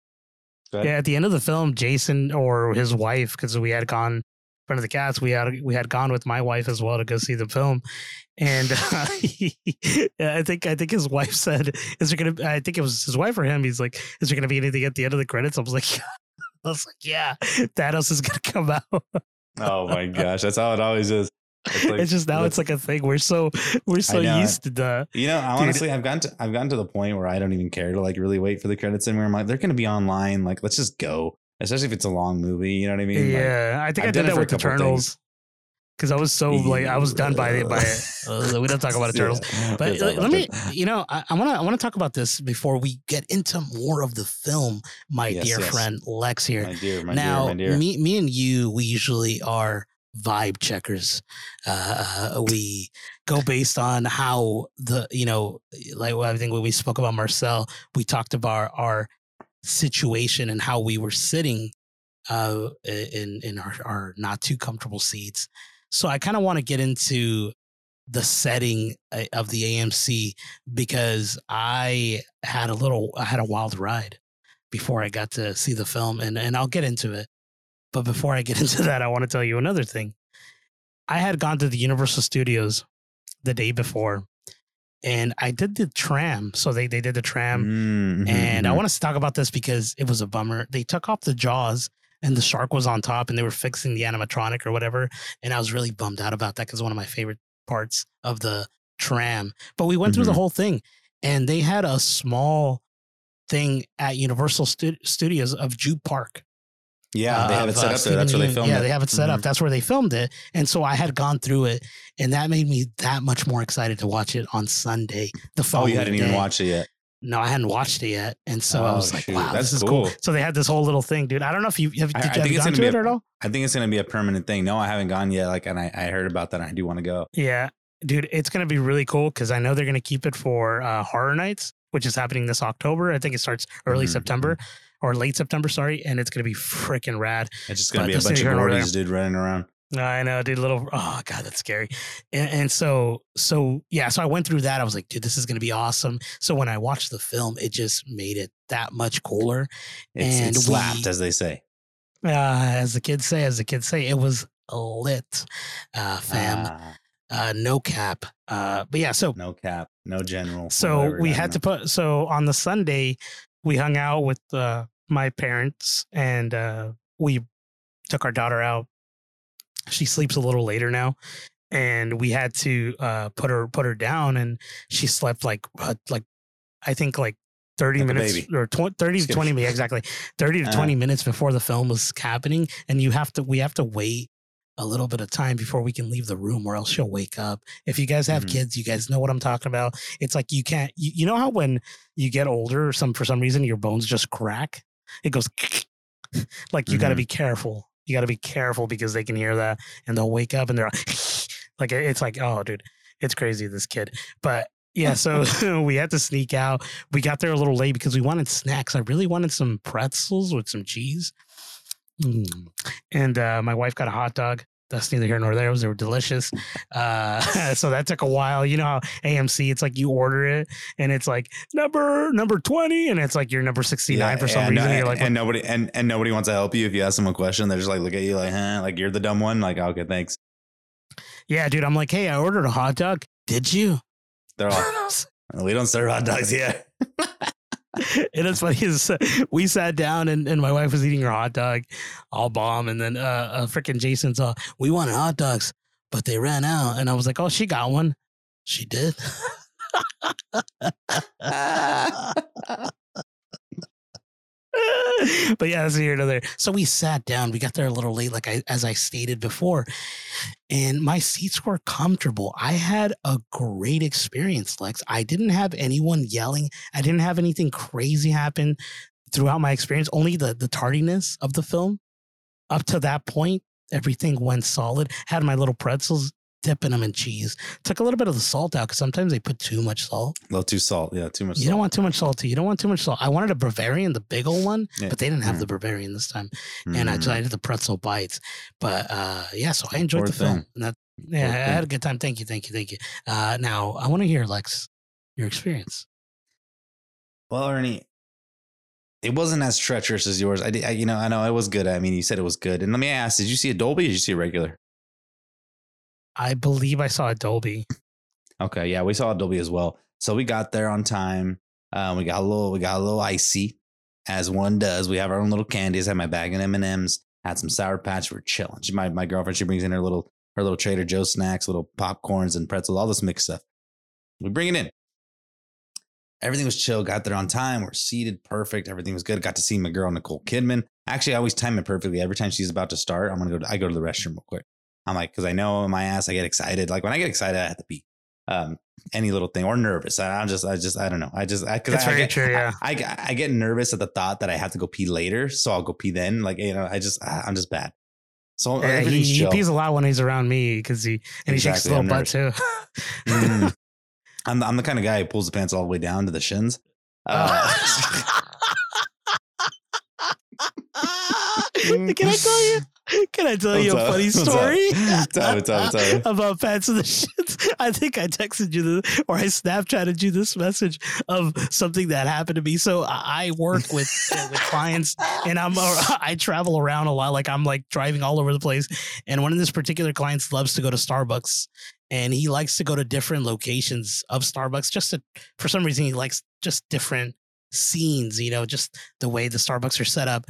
Yeah. At the end of the film, Jason or his wife, because we had gone in front of the cats, we had we had gone with my wife as well to go see the film, and uh, yeah, I think I think his wife said, "Is there gonna?" I think it was his wife or him. He's like, "Is there gonna be anything at the end of the credits?" I was like, "I was like, yeah, Thanos is gonna come out." Oh my gosh, that's how it always is. It's, like- it's just now it's like a thing. We're so we're so know, used to the You know, honestly, I've gotten to I've gotten to the point where I don't even care to like really wait for the credits anymore. I'm like, they're gonna be online. Like, let's just go. Especially if it's a long movie. You know what I mean? Like, yeah, I think I I've did that with Eternals because I was so like I was done by it. By it. Uh, we don't talk about Eternals, Yeah, but we'll let, me. You know, I want to I want to talk about this before we get into more of the film. My Yes, dear yes. friend Lex here. My dear, my now, dear, my dear. me me and you, we usually are vibe checkers. Uh, we go based on how the you know, like I think when we spoke about Marcel, we talked about our situation and how we were sitting uh, in in our, our not too comfortable seats. So I kind of want to get into the setting uh, of the AMC because I had a little I had a wild ride before I got to see the film and and I'll get into it. But before I get into that, I want to tell you another thing. I had gone to the Universal Studios the day before and I did the tram. So they they did the tram Mhm, and I want us to talk about this because it was a bummer. They took off the jaws and the shark was on top and they were fixing the animatronic or whatever. And I was really bummed out about that because one of my favorite parts of the tram. But we went through the Mhm. whole thing and they had a small thing at Universal Studios of Jupe Park. Yeah, they have it set up there. That's where they filmed Yeah, it. they have it set up. Mhm. That's where they filmed it. And so I had gone through it and that made me that much more excited to watch it on Sunday. The following. Oh, you hadn't even watched it yet. No, I hadn't watched it yet, and so I Oh, was like, shoot. "Wow, That's this is cool. cool. So they had this whole little thing, dude. I don't know if you have. Did I- you I think it's gone gonna it a- at all? I think it's gonna be a permanent thing. No, I haven't gone yet. Like, and I, I heard about that. and I do want to go. Yeah, dude, it's gonna be really cool because I know they're gonna keep it for uh, Horror Nights, which is happening this October. I think it starts early Mhm, September or late September. Sorry, and it's gonna be freaking rad. It's just gonna But be a bunch of Gordies, dude, running around. I know, dude. Little, oh god, that's scary. And, and so, so yeah. So I went through that. I was like, dude, this is gonna be awesome. So when I watched the film, it just made it that much cooler. It's, And it's slapped, we- as they say. Uh, as the kids say, as the kids say, it was lit, uh, fam. Ah, uh, no cap. Uh, but yeah, so no cap, no general. so whatever, we had to put so on the Sunday we hung out with uh, my parents and uh, we took our daughter out. She sleeps a little later now, and we had to uh, put her put her down, and she slept like uh, like I think like. 30 Like minutes or tw- 30 to 20 kidding. minutes exactly 30 to Uh-huh. 20 minutes before the film was happening and you have to we have to wait a little bit of time before we can leave the room or else she'll wake up if you guys have Mhm. kids you guys know what i'm talking about it's like you can't you, you know how when you get older or some for some reason your bones just crack it goes like you got to be careful you got to be careful because they can hear that and they'll wake up and they're like it's like oh dude it's crazy this kid. But yeah, so we had to sneak out. We got there a little late because we wanted snacks. I really wanted some pretzels with some cheese. Mm. And uh, my wife got a hot dog. That's neither here nor there. They were delicious. Uh, so that took a while. You know how AMC, it's like you order it and it's like number number 20 and it's like you're number 69 yeah, for some reason. And, you're like, and nobody and, and nobody wants to help you if you ask them a question. They're just like look at you like, huh? Like you're the dumb one. Like, okay, thanks. Yeah, dude. I'm like, hey, I ordered a hot dog. Did you? They're like, we don't serve hot dogs here. and it's funny is we sat down and, and my wife was eating her hot dog all bomb and then uh, uh freaking jason's uh we wanted hot dogs but they ran out and i was like oh she got one. She did but yeah, that's here another. So we sat down. We got there a little late, like I, as I stated before, and my seats were comfortable. I had a great experience, Lex. I didn't have anyone yelling. I didn't have anything crazy happen throughout my experience. Only the the tardiness of the film. Up to that point, everything went solid. Had my little pretzels dipping them in cheese. Took a little bit of the salt out because sometimes they put too much salt. A little too salt, yeah, too much. You salt. don't want too much salty. You don't want too much salt. I wanted a Bavarian, the big old one, yeah. but they didn't have mm. the Bavarian this time, mm. and I tried the pretzel bites. But uh, yeah, so I enjoyed Poor the thing. film. And that, yeah, Poor I had a good time. Thank you, thank you, thank you. Uh, now I want to hear Lex your experience. Well, Ernie, it wasn't as treacherous as yours. I, did, I, you know, I know it was good. I mean, you said it was good. And let me ask: Did you see a Dolby? or Did you see a regular? I believe I saw a Dolby. Okay, yeah, we saw a Dolby as well. So we got there on time. Um, we got a little, we got a little icy, as one does. We have our own little candies. I had my bag of M and M's. Had some Sour Patch. We're chilling. She, my my girlfriend, she brings in her little her little Trader Joe snacks, little popcorns and pretzels, all this mixed stuff. We bring it in. Everything was chill. Got there on time. We're seated perfect. Everything was good. Got to see my girl Nicole Kidman. Actually, I always time it perfectly. Every time she's about to start, I'm gonna go. To, I go to the restroom real quick. I'm like, because I know in my ass, I get excited. Like when I get excited, I have to pee. Um, any little thing or nervous. I, am just, I just, I don't know. I just, I, cause That's I, very I get, true. Yeah. I, I, I, get nervous at the thought that I have to go pee later. So I'll go pee then. Like, you know, I just, I'm just bad. So yeah, he, he, pees a lot when he's around me because he, and exactly. he shakes his little butt too. mm. I'm, I'm the kind of guy who pulls the pants all the way down to the shins. Uh, Can I tell you? Can I tell you a funny story? tell me, tell me, tell me. About pants of the shits. I think I texted you this or I Snapchatted you this message of something that happened to me. So I work with uh, with clients and I'm uh, I travel around a lot. Like I'm like driving all over the place. And one of this particular clients loves to go to Starbucks and he likes to go to different locations of Starbucks just to for some reason he likes just different scenes, you know, just the way the Starbucks are set up.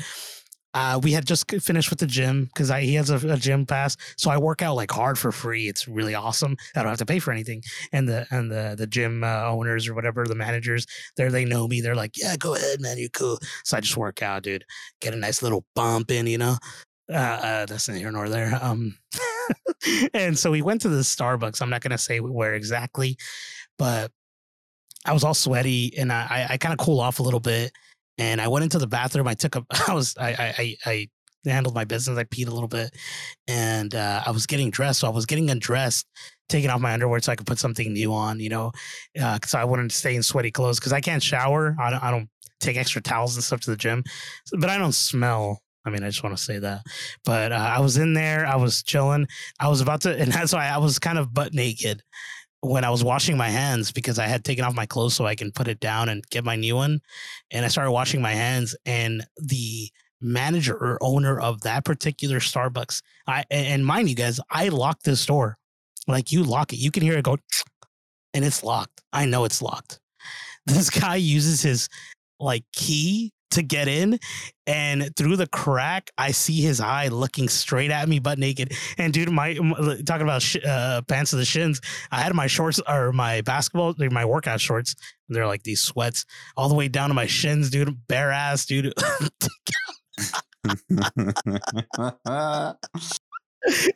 Uh, we had just finished with the gym because he has a, a, gym pass, so I work out like hard for free. It's really awesome. I don't have to pay for anything. And the and the the gym uh, owners or whatever the managers, there they know me. They're like, yeah, go ahead, man, you're cool. So I just work out, dude. Get a nice little bump in, you know. Uh, uh, that's neither here nor there. Um, and so we went to the Starbucks. I'm not gonna say where exactly, but I was all sweaty and I I, I kind of cool off a little bit and I went into the bathroom. I took a, I was, I, I, I handled my business. I peed a little bit, and uh, I was getting dressed. So I was getting undressed, taking off my underwear so I could put something new on. You know, uh, I wanted to stay in sweaty clothes because I can't shower. I don't, I don't take extra towels and stuff to the gym, but I don't smell. I mean, I just want to say that. But uh, I was in there. I was chilling. I was about to, and that's why I was kind of butt naked when I was washing my hands because I had taken off my clothes so I can put it down and get my new one. And I started washing my hands, and the manager or owner of that particular Starbucks, I and mind you guys, I locked this door. Like you lock it, you can hear it go, and it's locked. I know it's locked. This guy uses his like key to get in and through the crack i see his eye looking straight at me butt naked. And dude my, talking about sh- uh, pants of the shins i had my shorts or my basketball my workout shorts they're like these sweats all the way down to my shins dude bare ass dude.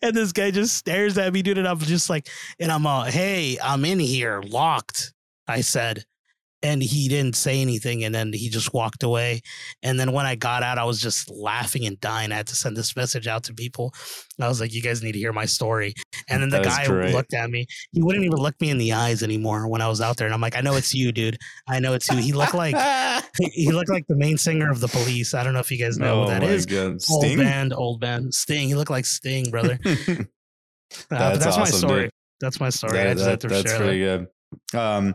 And this guy just stares at me dude and i'm just like and i'm all hey i'm in here locked i said and he didn't say anything and then he just walked away. And then when i got out i was just laughing and dying. I had to send this message out to people. I was like you guys need to hear my story. And then the guy great. looked at me. He wouldn't even look me in the eyes anymore when i was out there and i'm like i know it's you dude. I know it's you. He looked like he looked like the main singer of the police. I don't know if you guys know oh who that is. Old band old band. Sting. He looked like sting brother. That's, uh, that's, awesome, my story dude. that's my story. That, that, that's pretty that. good. Um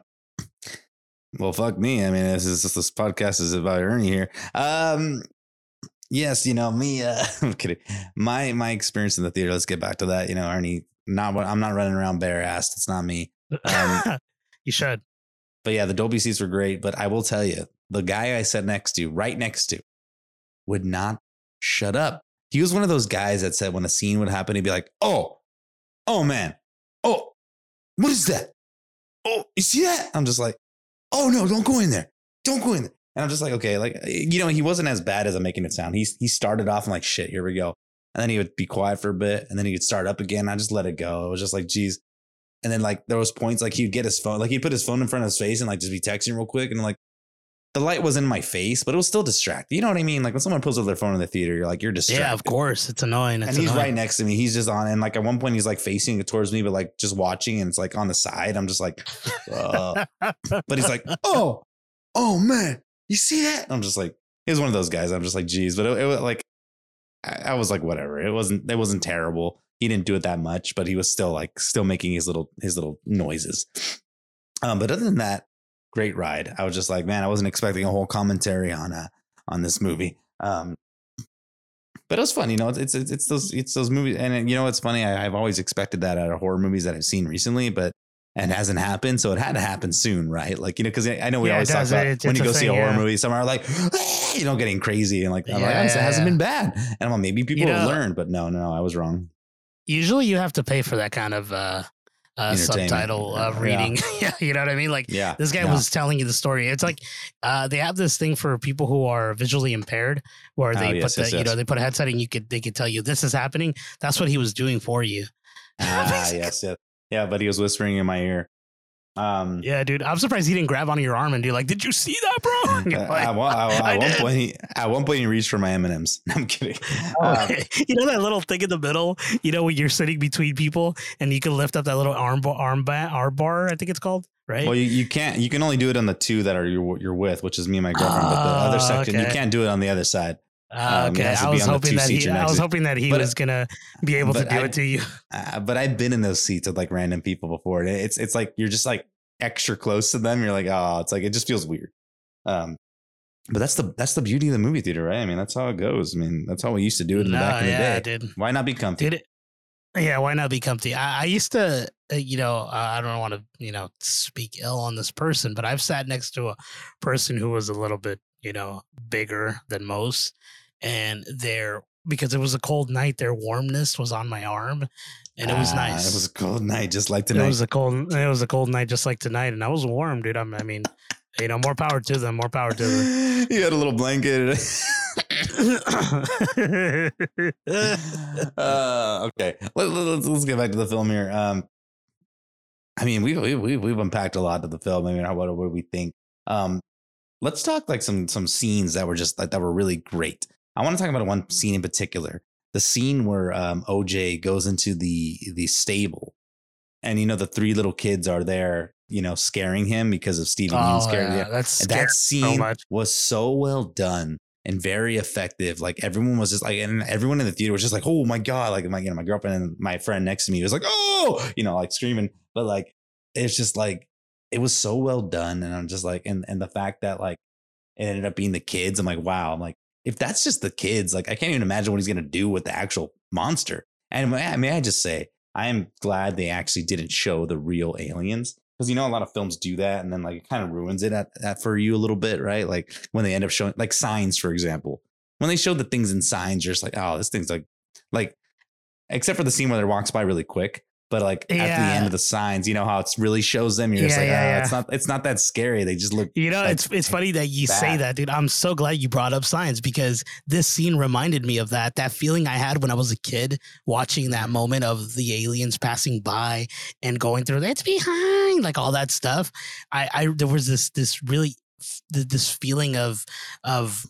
well, fuck me. I mean, this is this podcast is about Ernie here. Um, yes, you know me. Uh, I'm kidding. My my experience in the theater. Let's get back to that. You know, Ernie. Not what I'm not running around bare assed. It's not me. Um, you should. But yeah, the Dolby seats were great. But I will tell you, the guy I sat next to, right next to, would not shut up. He was one of those guys that said when a scene would happen, he'd be like, "Oh, oh man, oh, what is that? Oh, you see that?" I'm just like, oh no, don't go in there. Don't go in there. And I'm just like, okay, like, you know, he wasn't as bad as I'm making it sound. He's, he started off and like, shit, here we go. And then he would be quiet for a bit and then he would start up again. I just let it go. It was just like, geez. And then like there was points like he'd get his phone, like he'd put his phone in front of his face and like just be texting real quick. And I'm like, the light was in my face, but it was still distracting. You know what I mean? Like when someone pulls out their phone in the theater, you're like, you're distracted. Yeah, of course. It's annoying. It's and he's annoying. right next to me. He's just on. And like at one point, he's like facing it towards me, but like just watching and it's like on the side. I'm just like, uh. but he's like, oh, oh man, you see that? I'm just like, he's one of those guys. I'm just like, geez, but it, it was like, I, I was like, whatever. It wasn't, it wasn't terrible. He didn't do it that much, but he was still like, still making his little, his little noises. Um, but other than that, great ride. I was just like, man, I wasn't expecting a whole commentary on uh on this movie. Um, but it was fun, you know. It's it's it's those it's those movies, and you know it's funny. I, have always expected that out of horror movies that I've seen recently, but and hasn't happened, so it had to happen soon, right? Like you know, because I know we yeah, always talk about it's, when it's you go see a horror yeah. movie, some are like, you know, getting crazy, and like, I'm yeah, like, it hasn't been bad, and I'm like, maybe people you know, have learned, but no, no, I was wrong. Usually, you have to pay for that kind of uh, uh, subtitle uh, reading. Yeah. you know what I mean? Like, yeah, this guy yeah. was telling you the story. It's like uh, they have this thing for people who are visually impaired, where they oh, yes, put the, yes, you know, they put a headset and you could they could tell you this is happening. That's what he was doing for you. ah, yes, yes, yeah. But he was whispering in my ear. Um, yeah, dude, I'm surprised he didn't grab onto your arm and be like, "Did you see that, bro?" Like, at, one, at, at one point, he, at one point, he reached for my M and M's. I'm kidding. Um, you know that little thing in the middle. You know when you're sitting between people and you can lift up that little arm arm bar, arm bar. I think it's called. Right. Well, you, you can't. You can only do it on the two that are you're, you're with, which is me and my girlfriend. but the other ah, section, okay. you can't do it on the other side. Uh, okay, um, I was hoping that he. I was hoping that he but, was gonna be able to do I, it to you. Uh, but I've been in those seats with like random people before. It's it's like you're just like extra close to them, you're like, oh, it's like it just feels weird. Um, but that's the that's the beauty of the movie theater, right? I mean, that's how it goes. I mean, that's how we used to do it in no, the back yeah, in the day. Dude. Why not be comfy? It? Yeah, why not be comfy? I, I used to, uh, you know, uh, I don't want to, you know, speak ill on this person, but I've sat next to a person who was a little bit, you know, bigger than most, and their because it was a cold night, their warmness was on my arm, and it was ah, nice. It was a cold night, just like tonight. It was a cold. It was a cold night, just like tonight, and I was warm, dude. I'm, I mean, you know, more power to them. More power to them. you had a little blanket. uh, okay, Let, us let's get back to the film here. Um, I mean, we we we we've unpacked a lot of the film. I mean, what what we think. Um, let's talk like some some scenes that were just like that were really great. I want to talk about one scene in particular the scene where um, OJ goes into the the stable, and you know the three little kids are there, you know, scaring him because of Steven oh, yeah, That's that scene so was so well done and very effective. Like everyone was just like, and everyone in the theater was just like, "Oh my god!" Like my you know my girlfriend and my friend next to me was like, "Oh," you know, like screaming. But like it's just like it was so well done, and I'm just like, and and the fact that like it ended up being the kids, I'm like, wow, I'm like if that's just the kids, like I can't even imagine what he's gonna do with the actual monster. And may, may I just say, I am glad they actually didn't show the real aliens because you know a lot of films do that, and then like it kind of ruins it at, at for you a little bit, right? Like when they end up showing like signs, for example, when they show the things in signs, you're just like, oh, this thing's like like except for the scene where it walks by really quick. But like at the end of the signs, you know how it really shows them. You're just like, yeah, "Ah, yeah. it's not it's not that scary. They just look You know, like, it's it's funny that you say that, dude. I'm so glad you brought up signs because this scene reminded me of that that feeling I had when I was a kid watching that moment of the aliens passing by and going through it's behind like all that stuff. I I there was this this really this feeling of of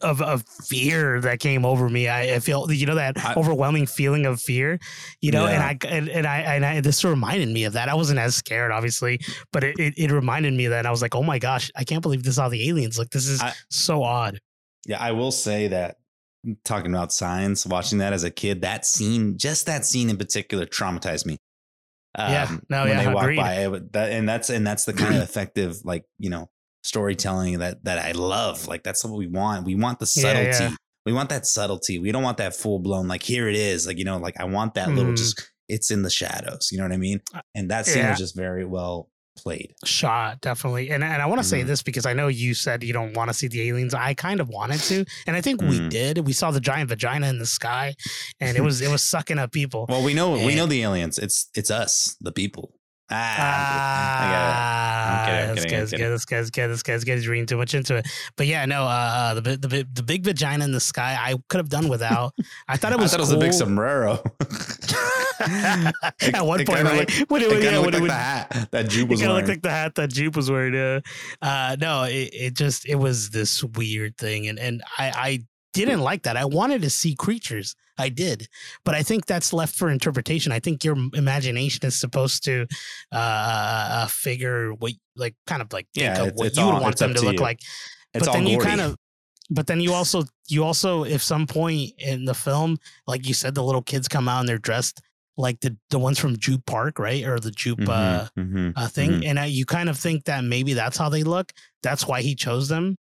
of of fear that came over me. I, I feel you know that I- overwhelming feeling of fear, you know, and I and, and I and I this reminded me of that. I wasn't as scared, obviously, but it, it, it reminded me that. And I was like, oh my gosh, I can't believe this is how the aliens look. This is I- so odd. Yeah, I will say that mm, talking about signs, watching that as a kid, that scene, just that scene in particular, traumatized me. Yeah, um, no, when yeah, they walk agreed. by, it, that, and that's and that's the kind of effective, like you know, storytelling that that I love. Like that's what we want. We want the subtlety. yeah. We want that subtlety. We don't want that full blown. Like here it is. Like you know, like I want that little Mm. just. It's in the shadows. You know what I mean? And that scene Uh, Yeah. was just very well played. Shot definitely, and and I want to say Mhm. this because I know you said you don't want to see the aliens. I kind of wanted to, and I think we Mhm. did. We saw the giant vagina in the sky, and it was it was sucking up people. Well, we know we know the aliens. It's it's us, the people. Ah, I'm Ah, kidding, I'm this I'm guy's kidding. This guy's good. This guy's good. He's reading too much into it. But yeah, no. Uh, uh, the the the big vagina in the sky. I could have done without. I thought it I was. thought it was a big sombrero. It- At one it point, right? looked- when it, it yeah, when it like would- the hat that it was wearing. looked like the hat that Jupe was wearing. Uh, uh, no, it, it just it was this weird thing, and and I I didn't like that. I wanted to see creatures. I did, but I think that's left for interpretation. I think your imagination is supposed to uh, uh figure what like kind of like think Yeah, of what you would want them to to look like. it's but all then you kind of but then you also you also if some point in the film like you said the little kids come out and they're dressed like the the ones from Jupe Park right or the Jupe Mhm, uh, mhm, uh thing mhm, and uh, you kind of think that maybe that's how they look that's why he chose them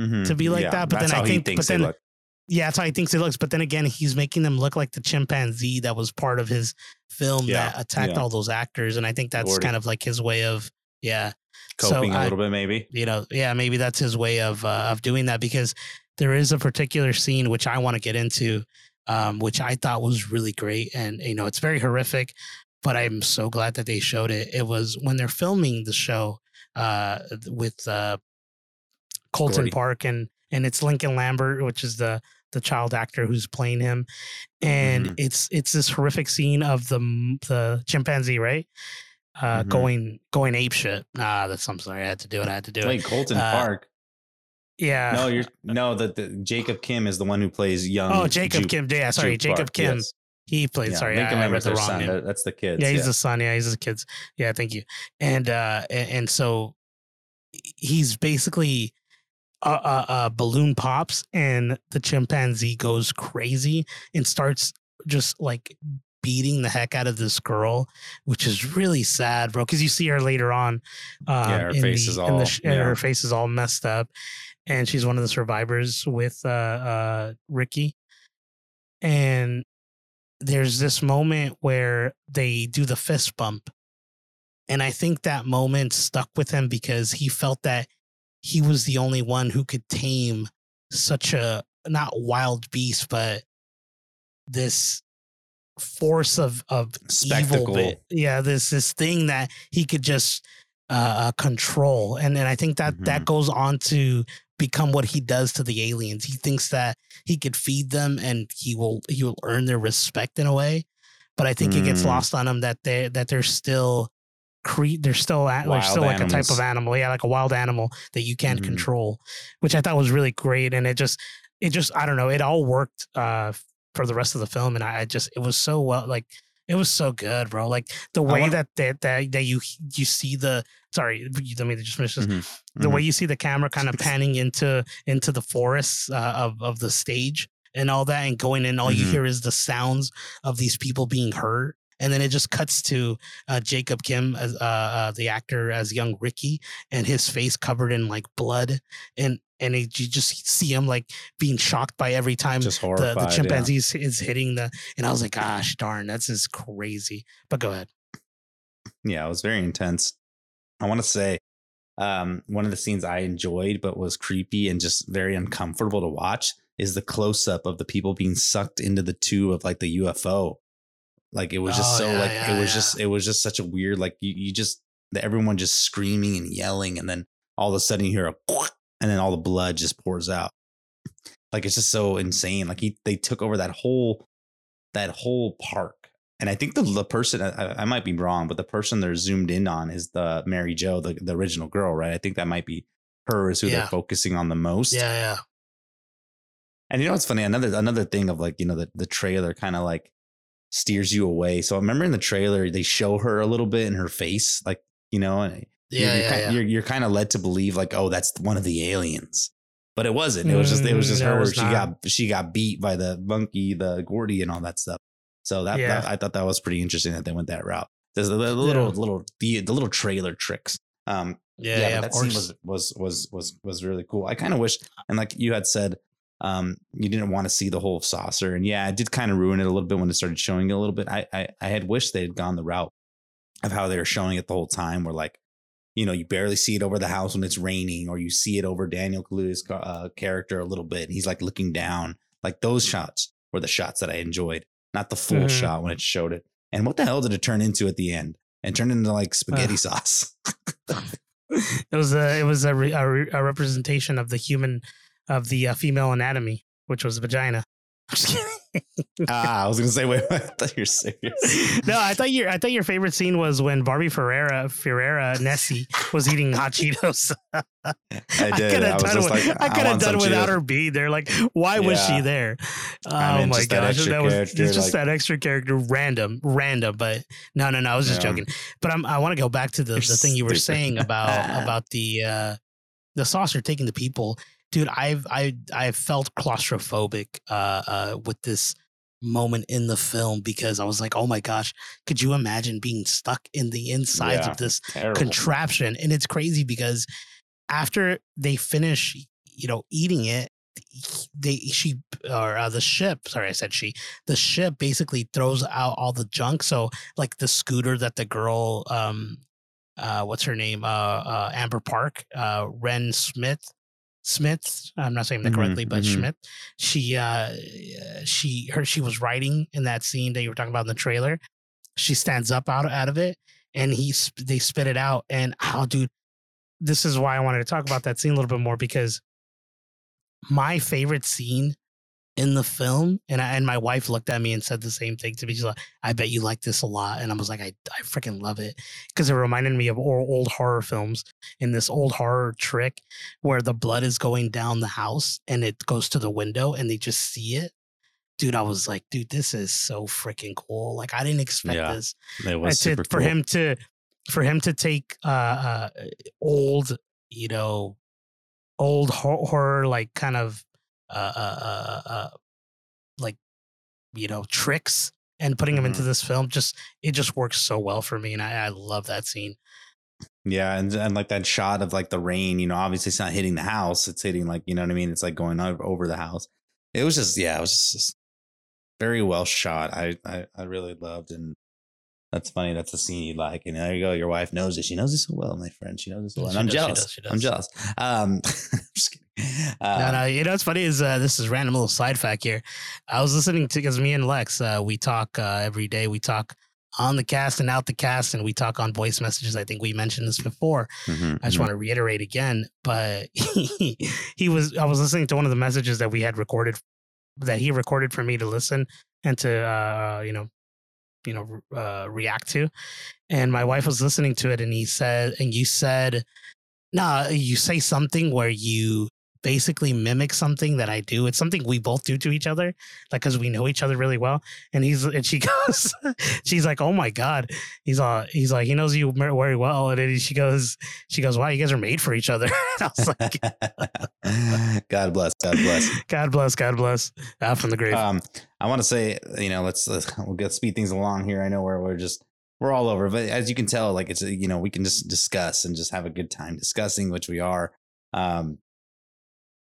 mhm. to be like Yeah, that, but then I think- but then-. Yeah that's how he thinks it looks but then again he's making them look like the chimpanzee that was part of his film Yeah, that attacked yeah. all those actors and I think that's Gordy. kind of like his way of yeah coping so a I- little bit, maybe. you know, yeah, maybe that's his way of uh, of doing that because there is a particular scene which I want to get into, um, which I thought was really great, and you know, it's very horrific, but I'm so glad that they showed it. It was when they're filming the show uh, with uh, Colton Gordy. Park and and it's Lincoln Lambert, which is the the child actor who's playing him, and Mhm. it's it's this horrific scene of the the chimpanzee, right? Uh, Mhm. going going ape shit. Ah, that's I'm sorry, I had to do it. I had to do it. Colton Uh, Park. Yeah. No, you're no. That the Jacob Kim is the one who plays young. Oh, Jacob Jupe- Kim. Yeah, sorry, Jupe Jacob Park, Kim. yes. He played. Yeah, sorry, Lincoln I, I read the wrong son. name. That's the kids. yeah, he's yeah. the son. Yeah, he's the kids. Yeah, thank you. And uh, and, and so he's basically a, a, a balloon pops, and the chimpanzee goes crazy and starts just like beating the heck out of this girl, which is really sad, bro. Because you see her later on. Um, Yeah, her in face the- is the all- and yeah. her face is all messed up, and she's one of the survivors with uh, uh, Ricky. And there's this moment where they do the fist bump. And I think that moment stuck with him because he felt that he was the only one who could tame such a not wild beast, but this force of of Spectacle. evil. bit. Yeah, this this thing that he could just uh, uh, control, and then I think that that goes on to become what he does to the aliens. He thinks that he could feed them, and he will he will earn their respect in a way. But I think it gets Mm. lost on him that they that they're still cre- they're still at, they're still like a type of animal, yeah, like a wild animal that you can't Mhm. control, which I thought was really great, and it just it just I don't know, it all worked uh for the rest of the film, and I I just it was so well like it was so good, bro. Like the way want- that, that that that you you see the sorry, you- let me just finish this. Mhm, The mhm. way you see the camera kind of panning into into the forests uh, of of the stage and all that, and going in, all you Mhm. hear is the sounds of these people being hurt. And then it just cuts to uh, Jacob Kim, as uh, uh, the actor, as young Ricky, and his face covered in like blood, and and it, you just see him like being shocked by every time the, the yeah. chimpanzee is, is hitting the. And I was like, gosh darn, that's just crazy. But go ahead. yeah, it was very intense. I want to say um, one of the scenes I enjoyed but was creepy and just very uncomfortable to watch is the close up of the people being sucked into the tube of like the UFO. Like it was just Oh, so yeah, like yeah, it was yeah. just it was just such a weird like you, you just everyone just screaming and yelling and then all of a sudden you hear a and then all the blood just pours out. Like it's just so insane. Like he they took over that whole that whole park. And I think the, the person I, I might be wrong, but the person they're zoomed in on is the Mary Jo, the, the original girl, right? I think that might be her is who they're focusing on the most. Yeah, yeah. And you know what's funny? Another another thing of like, you know, the, the trailer kind of like steers you away. So I remember in the trailer they show her a little bit in her face, like, you know, and Yeah, you're, yeah, kind, yeah. you're you're kind of led to believe like, oh, that's one of the aliens. But it wasn't. It was just it was Mm, just her was she not. got she got beat by the monkey, the Gordy, and all that stuff. So that, that I thought that was pretty interesting that they went that route. There's the, the little little the, the little trailer tricks. Um, yeah, yeah, yeah, that scene was was was was was really cool. I kind of wish, and like you had said, um, you didn't want to see the whole saucer, and yeah, it did kind of ruin it a little bit when it started showing it a little bit. I I, I had wished they had gone the route of how they were showing it the whole time, where like, you know, you barely see it over the house when it's raining, or you see it over Daniel Kaluuya's uh, character a little bit, and he's like looking down. Like those shots were the shots that I enjoyed, not the full Mhm. shot when it showed it. And what the hell did it turn into at the end? And turn into like spaghetti sauce. it was a it was a, re, a, re- a representation of the human of the uh, female anatomy, which was vagina. I'm just kidding. ah, I was gonna say, wait, wait I thought you were serious. no, I thought your I thought your favorite scene was when Barbie Ferreira Ferreira Nessie was eating hot Cheetos. I I did. could I, have was done, just with, like, I could have done without Cheetos. her being there. Like, why was she there? Oh I mean, my just that gosh, extra that was it's just like- that extra character, random, random. But no, no, no. I was just Yeah. joking. But I'm, I want to go back to the, You're the thing you were saying about about the uh, the saucer taking the people, dude. I've I I felt claustrophobic uh, uh, with this moment in the film because I was like, oh my gosh, could you imagine being stuck in the insides Yeah. of this Terrible. contraption? And it's crazy because after they finish, you know, eating it, they she or uh, the ship. Sorry, I said she. The ship basically throws out all the junk. So like the scooter that the girl, um, uh, what's her name? Uh, uh, Amber Park, uh, Wrenn Smith. Smith, I'm not saying that Mhm, correctly, but mhm. Schmidt. She, uh, she, her, she was writing in that scene that you were talking about in the trailer. She stands up out out of it, and he they spit it out. And oh, dude, this is why I wanted to talk about that scene a little bit more because my favorite scene in the film, and I, and my wife looked at me and said the same thing to me. She's like, "I bet you like this a lot," and I was like, "I I freaking love it," because it reminded me of old, old horror films. In this old horror trick where the blood is going down the house and it goes to the window and they just see it. Dude, I was like, dude, this is so freaking cool. Like, I didn't expect Yeah, this It was to, super for him to for him to take uh, uh old you know old horror like kind of uh, uh uh uh like you know tricks and putting them into Mhm. this film just it just works so well for me and i, I love that scene Yeah, and and like that shot of like the rain, you know, obviously it's not hitting the house; it's hitting like you know what I mean. It's like going over, over the house. It was just yeah, it was just very well shot. I I, I really loved, and that's funny. That's a scene you like, and there you go. Your wife knows it. She knows it so well, my friend. She knows it so well. She And I'm does, she jealous. does, she I'm jealous. Um, I'm just kidding. Uh, no, no, you know what's funny is uh, this is random little side fact here. I was listening to because me and Lex, uh, we talk uh, every day. We talk on the cast and out the cast, and we talk on voice messages. I think we mentioned this before. mhm, I just mhm. want to reiterate again, but he, he was I was listening to one of the messages that we had recorded that he recorded for me to listen and to uh you know you know uh react to. And my wife was listening to it and he said and you said nah you say something where you basically mimic something that I do. It's something we both do to each other like cuz we know each other really well. And he's and she goes she's like oh my god. He's all he's like he knows you very well. And then she goes she goes wow you guys are made for each other. I was like God bless. God bless. god bless god bless. Out from the grave. Um, I want to say, you know, let's, let's we'll get speed things along here. I know we're we're just we're all over, but as you can tell, like it's you know we can just discuss and just have a good time discussing, which we are. Um,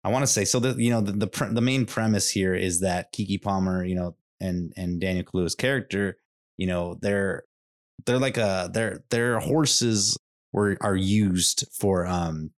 I want to say so that you know the the, pre- the main premise here is that Keke Palmer, you know, and and Daniel Kaluuya's character, you know, they're they're like a their their horses were are used for um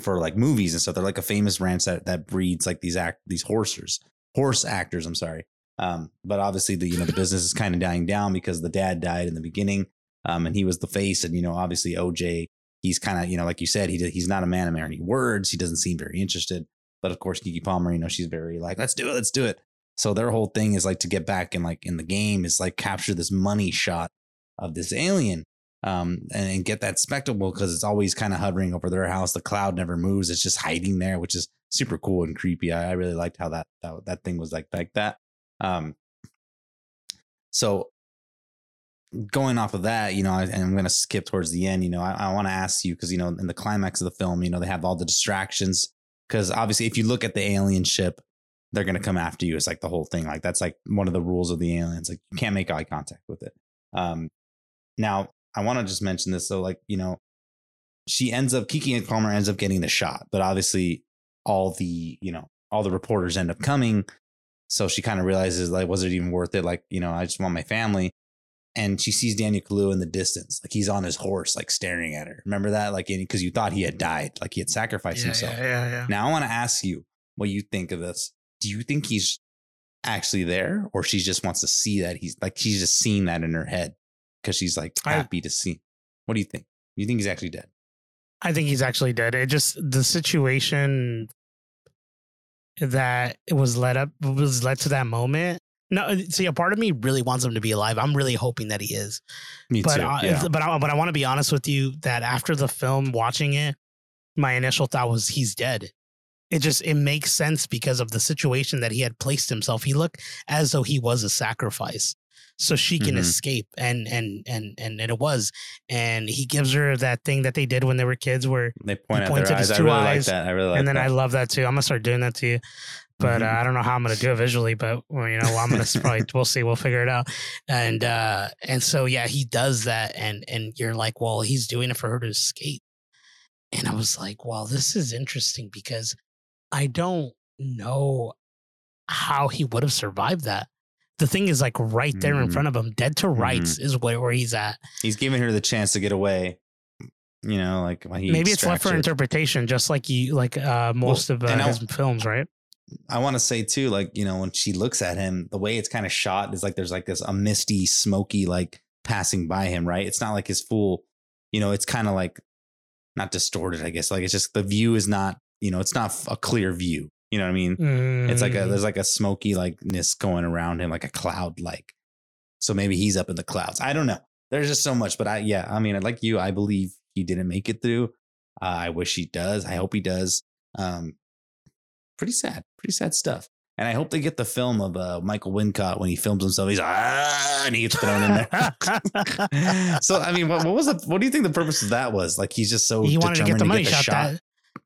for like movies and stuff. They're like a famous ranch that that breeds like these act these horsers horse actors. I'm sorry, Um, but obviously the you know the business is kind of dying down because the dad died in the beginning, um, and he was the face, and you know obviously OJ, he's kind of you know like you said he he's not a man of many words. He doesn't seem very interested. But of course, Keke Palmer, you know, she's very like, let's do it, let's do it. So their whole thing is like to get back in like in the game is like capture this money shot of this alien um, and, and get that spectacle because it's always kind of hovering over their house. The cloud never moves; it's just hiding there, which is super cool and creepy. I, I really liked how that, that that thing was like like that. Um, so going off of that, you know, I, and I'm going to skip towards the end. You know, I, I want to ask you because you know in the climax of the film, you know, they have all the distractions because obviously if you look at the alien ship they're going to come after you. It's like the whole thing. Like that's like one of the rules of the aliens. Like you can't make eye contact with it. Um, now I want to just mention this. So like, you know, she ends up, Keke and Palmer ends up getting the shot, but obviously all the, you know, all the reporters end up coming. So she kind of realizes like, was it even worth it? Like, you know, I just want my family. And she sees Daniel Kaluuya in the distance, like he's on his horse, like staring at her. Remember that? Like, because you thought he had died, like he had sacrificed Yeah, himself. yeah, yeah, yeah. Now I want to ask you what you think of this. Do you think he's actually there, or she just wants to see that he's like she's just seeing that in her head because she's like I- happy to see? What do you think? You think he's actually dead? I think he's actually dead. It just the situation that it was led up was led to that moment. No, uh, see, a part of me really wants him to be alive. I'm really hoping that he is. Me but too. I, yeah. but I, but I want to be honest with you that after the film, watching it, my initial thought was he's dead. It just it makes sense because of the situation that he had placed himself. He looked as though he was a sacrifice, so she can Mhm. escape, and and and and it was. And he gives her that thing that they did when they were kids, where They point at pointed their his eyes. I two really like eyes, that. I really like and then that. I love that too. I'm gonna start doing that to you, but uh, Mhm. I don't know how I'm gonna do it visually. But well, you know, I'm gonna probably we'll see. We'll figure it out. And uh, and so yeah, he does that, and and you're like, well, he's doing it for her to escape. And I was like, well, this is interesting because I don't know how he would have survived that. The thing is like right there in Mhm. front of him, dead to rights is where, where he's at. he's giving her the chance to get away. You know, like Maybe it's left for interpretation, just like you like uh, most of uh, his films, right? I want to say too, like you know, when she looks at him, the way it's kind of shot is like there's like this a misty, smoky like passing by him, right? It's not like his full, you know, it's kind of like not distorted, I guess. Like it's just the view is not, you know, it's not a clear view. You know what I mean? It's like a Mm. there's like a smoky likeness going around him, like a cloud like. So maybe he's up in the clouds. I don't know. There's just so much, but I yeah, I mean, like you, I believe he didn't make it through. Uh, I wish he does. I hope he does. Um, pretty sad, pretty sad stuff. And I hope they get the film of uh, Michael Wincott when he films himself. He's ah, and he gets thrown in there. so I mean, what, what was the? What do you think the purpose of that was? Like he's just so he wanted to get the money the shot, That,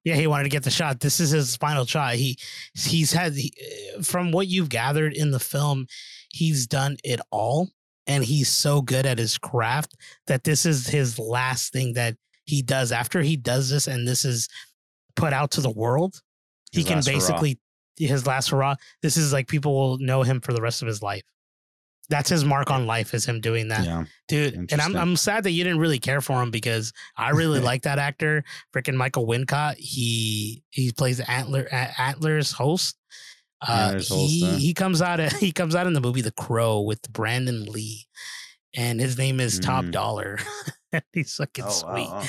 yeah, he wanted to get the shot. This is his final shot. He he's had he, from what you've gathered in the film, he's done it all, and he's so good at his craft that this is his last thing that he does. After he does this, and this is put out to the world, he can last hurrah. basically his last hurrah. This is like people will know him for the rest of his life. That's his mark on life is him doing that Yeah, dude. And I'm I'm sad that you didn't really care for him because I really like that actor, freaking Michael Wincott. He he plays the Antler Antlers Holst. Uh, host, he huh? he comes out he comes out in the movie The Crow with Brandon Lee, and his name is Top Mm. Dollar. he's fucking Oh, sweet. wow.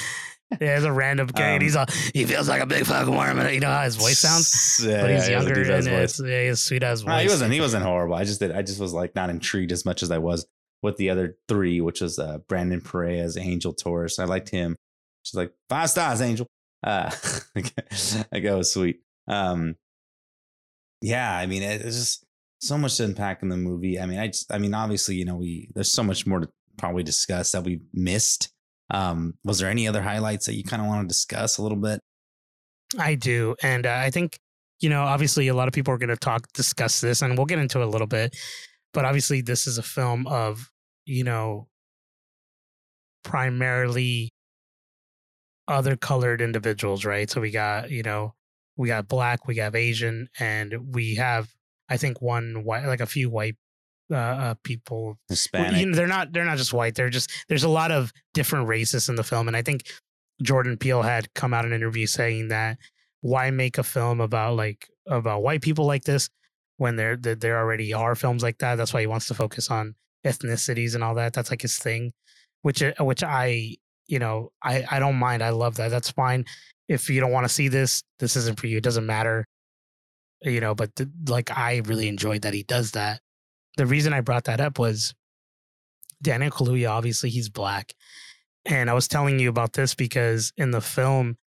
Yeah, he's a random guy, Um, he's all he feels like a big fucking worm. And you know how his voice sounds, Yeah, but he's he a younger deep-ass and it's yeah, he's sweet as voice. No, he wasn't. He wasn't horrible. I just did. I just was like not intrigued as much as I was with the other three, which was uh, Brandon Perea, Angel Torres. I liked him. She's like five stars, Angel. Uh, that guy was sweet. Um, yeah, I mean, it- it's just so much to unpack in the movie. I mean, I just, I mean, obviously, you know, we there's so much more to probably discuss that we missed. Um, was there any other highlights that you kind of want to discuss a little bit? I do, and uh, I think you know, obviously, a lot of people are going to talk, discuss this, and we'll get into it a little bit. But obviously, this is a film of you know, primarily other colored individuals, right? So we got you know, we got black, we have Asian, and we have I think one white, like a few white uh, uh people Hispanic. you know, they're not they're not just white. They're just there's a lot of different races in the film, and I think Jordan Peele had come out in an interview saying that why make a film about like about white people like this when there that there already are films like that. That's why he wants to focus on ethnicities and all that. That's like his thing, which uh, which I you know I I don't mind. I love that. That's fine. If you don't want to see this, this isn't for you. It doesn't matter. You know, but th- like I really enjoyed that he does that. The reason I brought that up was Daniel Kaluuya. Obviously, he's black, and I was telling you about this because in the film,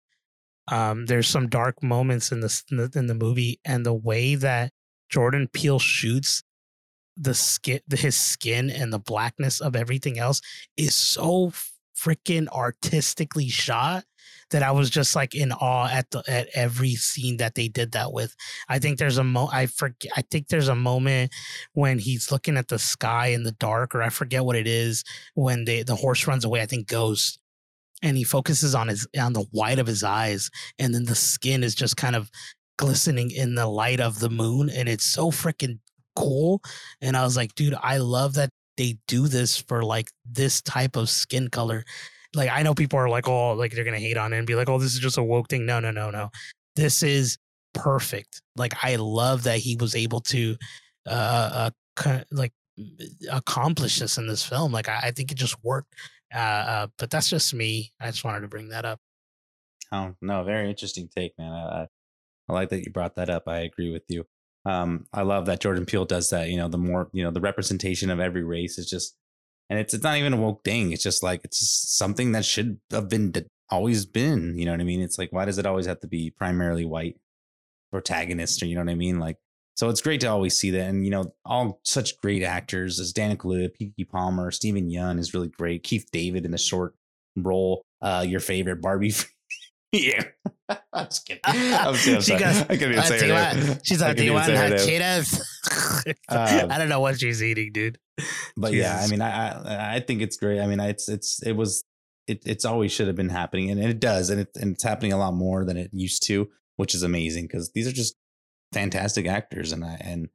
um, there's some dark moments in the in the, movie, and the way that Jordan Peele shoots the skin, his skin, and the blackness of everything else is so freaking artistically shot that I was just like in awe at the at every scene that they did that with. I think there's a mo I forget I think there's a moment when he's looking at the sky in the dark, or I forget what it is when they the horse runs away, I think Ghost. And he focuses on his on the white of his eyes, and then the skin is just kind of glistening in the light of the moon, and it's so freaking cool. And I was like, dude, I love that they do this for like this type of skin color like I know people are like, oh, like they're gonna hate on it and be like, oh, this is just a woke thing. No, no, no, no. This is perfect. Like I love that he was able to uh, uh like accomplish this in this film. Like I, I think it just worked. Uh, uh, but that's just me. I just wanted to bring that up. Oh no, very interesting take, man. I, I like that you brought that up. I agree with you. Um, I love that Jordan Peele does that. You know, the more you know, the representation of every race is just and it's it's not even a woke thing. It's just like it's just something that should have been always been. You know what I mean? It's like why does it always have to be primarily white protagonist? Or you know what I mean? Like so, it's great to always see that, and you know, all such great actors as Daniel Kaluuya, Keke Palmer, Steven Yeun is really great. Keith David in the short role. Uh, your favorite Barbie. yeah, I'm just kidding. I'm, I'm sorry. Goes, I couldn't even say her She's like, "Do you want hot Cheetos?" um, I don't know what she's eating, dude but Jesus. yeah, I mean, I, I think it's great. I mean, it's it's it was it it's always should have been happening, and it does, and it and it's happening a lot more than it used to, which is amazing because these are just fantastic actors, and I and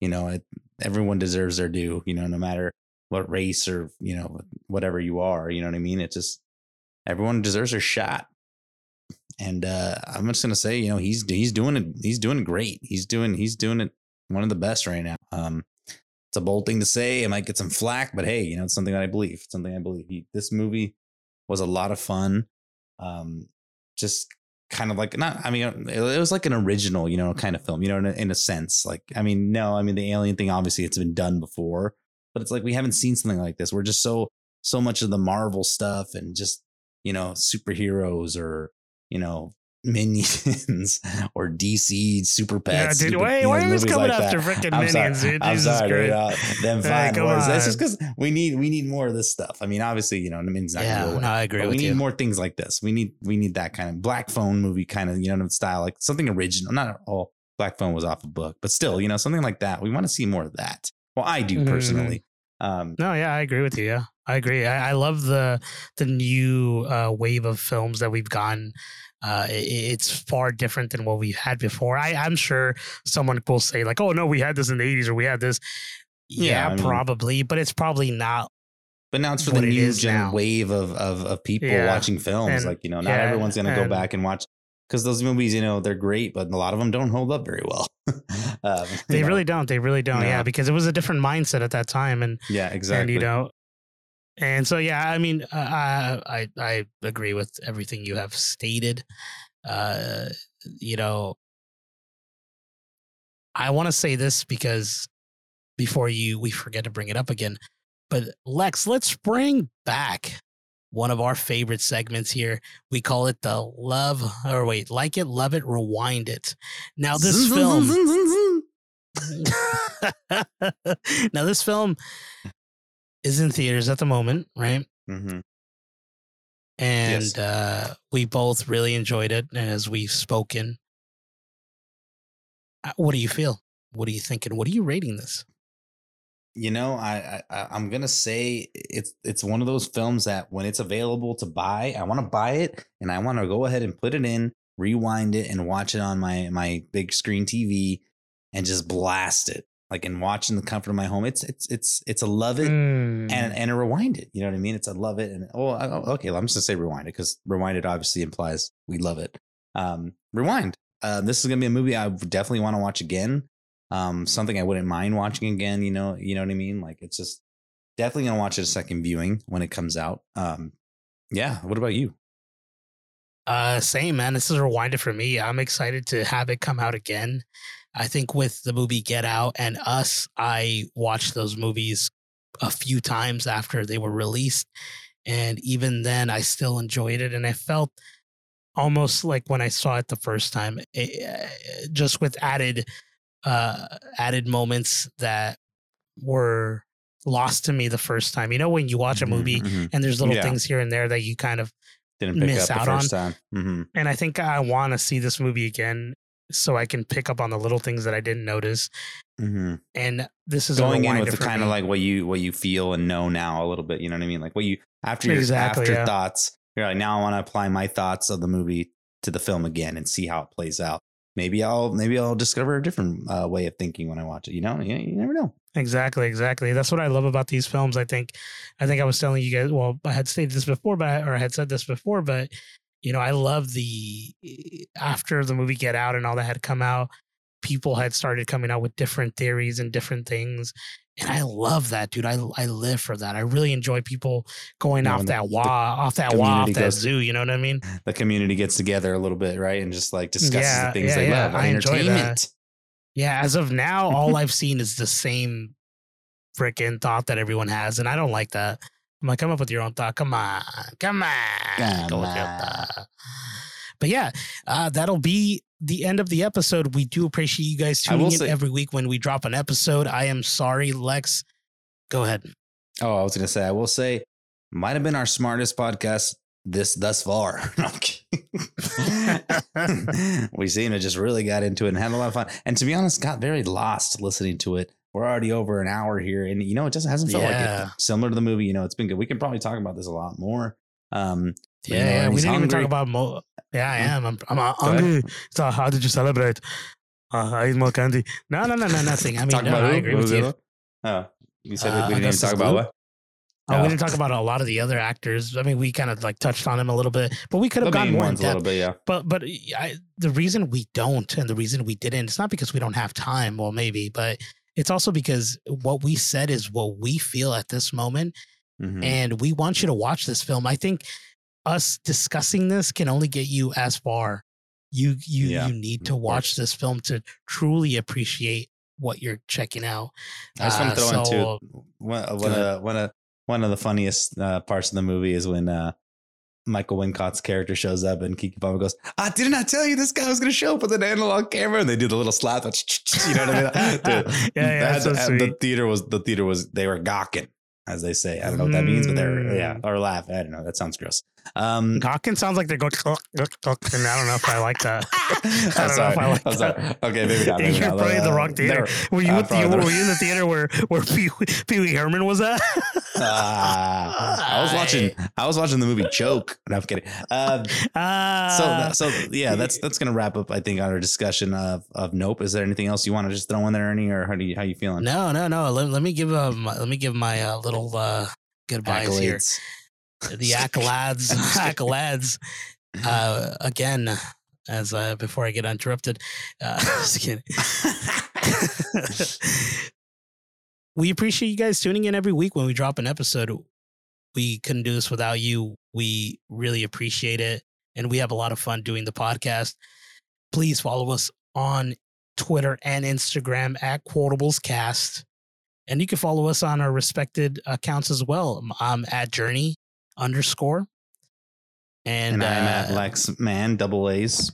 you know it, everyone deserves their due. You know, no matter what race or you know whatever you are, you know what I mean. It's just everyone deserves their shot. And uh, I'm just gonna say, you know, he's he's doing it. He's doing great. He's doing he's doing it one of the best right now. Um, it's a bold thing to say. It might get some flack, but hey, you know, it's something that I believe. It's something I believe. He, this movie was a lot of fun. Um, just kind of like not. I mean, it, it, was like an original, you know, kind of film. You know, in a, in a sense. Like, I mean, no, I mean the alien thing. Obviously, it's been done before, but it's like we haven't seen something like this. We're just so so much of the Marvel stuff and just you know superheroes or you know Minions or DC Super Pets. Yeah, dude, why, why are you coming like after freaking Minions, sorry. dude? I'm Jesus sorry, uh, them fine hey, wars. That's just because we need we need more of this stuff. I mean, obviously, you know, Minions not yeah, gonna go away. No, I agree. we need you. more things like this. We need we need that kind of Black Phone movie kind of you know style, like something original. Not all Black Phone was off a book, but still, you know, something like that. We want to see more of that. Well, I do mm-hmm. personally. Um, no, yeah, I agree with you. Yeah, I agree. I, I love the the new uh, wave of films that we've gotten uh, it, it's far different than what we've had before. I, I'm sure someone will say like, "Oh no, we had this in the '80s or we had this." Yeah, yeah I mean, probably, but it's probably not. But now it's for the new gen now. wave of of, of people yeah. watching films. And, like you know, not yeah, everyone's gonna go back and watch because those movies, you know, they're great, but a lot of them don't hold up very well. um, they know. really don't. They really don't. Yeah. because it was a different mindset at that time, and yeah, exactly. And you know, and so, yeah, I mean, uh, I I agree with everything you have stated. Uh, you know, I want to say this because before you we forget to bring it up again. But Lex, let's bring back one of our favorite segments here. We call it the love or wait, like it, love it, rewind it. Now this film now this film is in theaters at the moment, right? Mm-hmm. And yes. uh, we both really enjoyed it, as we've spoken. Uh, what do you feel? What are you thinking? What are you rating this? You know, I, I I'm gonna say it's it's one of those films that when it's available to buy, I want to buy it and I want to go ahead and put it in, rewind it, and watch it on my my big screen TV and just blast it like and watching the comfort of my home. It's it's it's it's a love it mm. and and a rewind it. You know what I mean? It's a love it and oh, oh okay. Well, I'm just gonna say rewind it because rewind it obviously implies we love it. Um, rewind. Uh, this is gonna be a movie I definitely want to watch again. Um, something I wouldn't mind watching again. You know, you know what I mean. Like it's just definitely gonna watch it a second viewing when it comes out. Um, yeah. What about you? Uh, same man. This is a rewinder for me. I'm excited to have it come out again. I think with the movie Get Out and Us, I watched those movies a few times after they were released, and even then, I still enjoyed it, and I felt almost like when I saw it the first time, it, just with added, uh, added moments that were lost to me the first time. You know, when you watch a movie Mhm, mhm. and there's little Yeah. things here and there that you kind of Didn't pick miss up out the on. first time. hmm and I think I want to see this movie again so I can pick up on the little things that I didn't notice. hmm And this is Going in with the kind of like what you what you feel and know now a little bit. You know what I mean? Like what you after your Exactly, yeah. afterthoughts. You're like now I want to apply my thoughts of the movie to the film again and see how it plays out. Maybe I'll maybe I'll discover a different uh, way of thinking when I watch it. You know, you, you never know. exactly, exactly. That's what I love about these films. I think, I think I was telling you guys. Well, I had stated this before, but I, or I had said this before, but you know, I love the eh, after the movie Get Out and all that had come out, people had started coming out with different theories and different things. And I love that, dude. I I live for that. I really enjoy people going Yeah, off when the- that the wah, off that wah, off that zoo. You know what I mean? The community gets together a little bit, right, and just like mm, discusses Yeah, the things yeah, they yeah. love. I enjoy that. entertainment. Yeah, as of now, all I've seen is the same freaking thought that everyone has, and I don't like that. I'm like, come up with your own thought. Come on, come on, Come go on. But yeah, uh, that'll be the end of the episode. We do appreciate you guys tuning in say- every week when we drop an episode. I am sorry, Lex. Go ahead. Oh, I was gonna say, I will say, might have been our smartest podcast this thus far. No, I'm kidding. we seem to just really got into it and had a lot of fun. And to be honest, got very lost listening to it. We're already over an hour here, and you know, it just hasn't felt Yeah. like it. Similar to the movie, you know, it's been good. We can probably talk about this a lot more. Um, Yeah, yeah. We didn't even talk about mo. Yeah, I Hmm? am. I'm, I'm uh, hungry. So how did you celebrate? Uh, I eat more candy. No, no, no, no, nothing. I mean, no, about I agree with you. the? Oh, you said Uh, we didn't even talk about what? Oh, Oh. we didn't talk about a lot of the other actors. I mean, we kind of like touched on him a little bit, but we could The have gone main more in ones a little depth. bit, yeah. But but I, the reason we don't, and the reason we didn't, it's not because we don't have time. Well, maybe, but it's also because what we said is what we feel at this moment, Mhm. and we want you to watch this film. I think us discussing this can only get you as far. You you Yeah, you need to watch this film to truly appreciate what you're checking out. I just want Uh, to throw so- into one, one, of, one of one of the funniest uh, parts of the movie is when uh, Michael Wincott's character shows up and Keke Palmer goes, "I didn't I tell you this guy was going to show up with an analog camera?" And they do the little slap, you know what I mean? Dude, Yeah, yeah, that- so sweet. the theater was the theater was they were gawking, as they say. I don't know what that means, but they're yeah, Mm. or laugh. I don't know. That sounds gross. Um, Gawkin sounds like they're going, "Gawk, gawk, gawk," and I don't know if I like that. I'm don't know if. I like I'm sorry. that. Okay, maybe not. Maybe You're not. probably in the wrong Uh, theater. they're- Were you, Uh, at the, probably the- were you in the theater where where Pee Pee Wee Herman was at? Ah, I was watching. I was watching the movie Choke. No, I'm kidding. Um, Ah, so, so yeah, that's that's gonna wrap up. I think on our discussion of of Nope. Is there anything else you want to just throw in there, Ernie, or how do you how you feeling? no, no, no. Let, let me give uh, my, let me give my uh, little uh, goodbyes here. The accolades, accolades. Uh, again, as uh, before I get interrupted, uh, just kidding. we appreciate you guys tuning in every week when we drop an episode. We couldn't do this without you. We really appreciate it. And we have a lot of fun doing the podcast. Please follow us on Twitter and Instagram at QuotablesCast. And you can follow us on our respected accounts as well. I'm at Journey underscore. And, and I'm at uh, Lex Man double A's.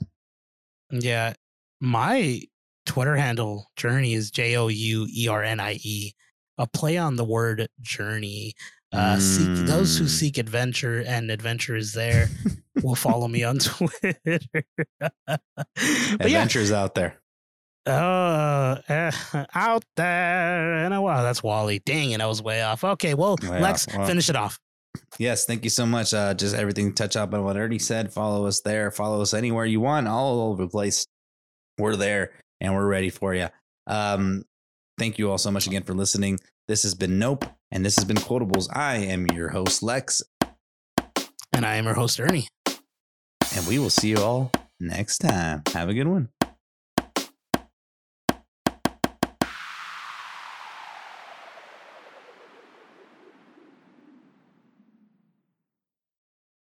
yeah, my Twitter handle Journey is J O U E R N I E, a play on the word journey. Uh, seek those who Mm. seek adventure, and adventure is there. will follow me on Twitter. but yeah, Adventures out there. uh, eh, out there, and oh, wow, that's Wally. Dang it, I was way off. Okay, well, Way Lex, off. Finish it off. Yes, thank you so much. Uh, just everything touch up on what Ernie said. Follow us there. Follow us anywhere you want, all over the place. We're there and we're ready for you. Um, thank you all so much again for listening. This has been Nope, and this has been Quotables. I am your host, Lex, And I am your host, Ernie. and we will see you all next time. Have a good one.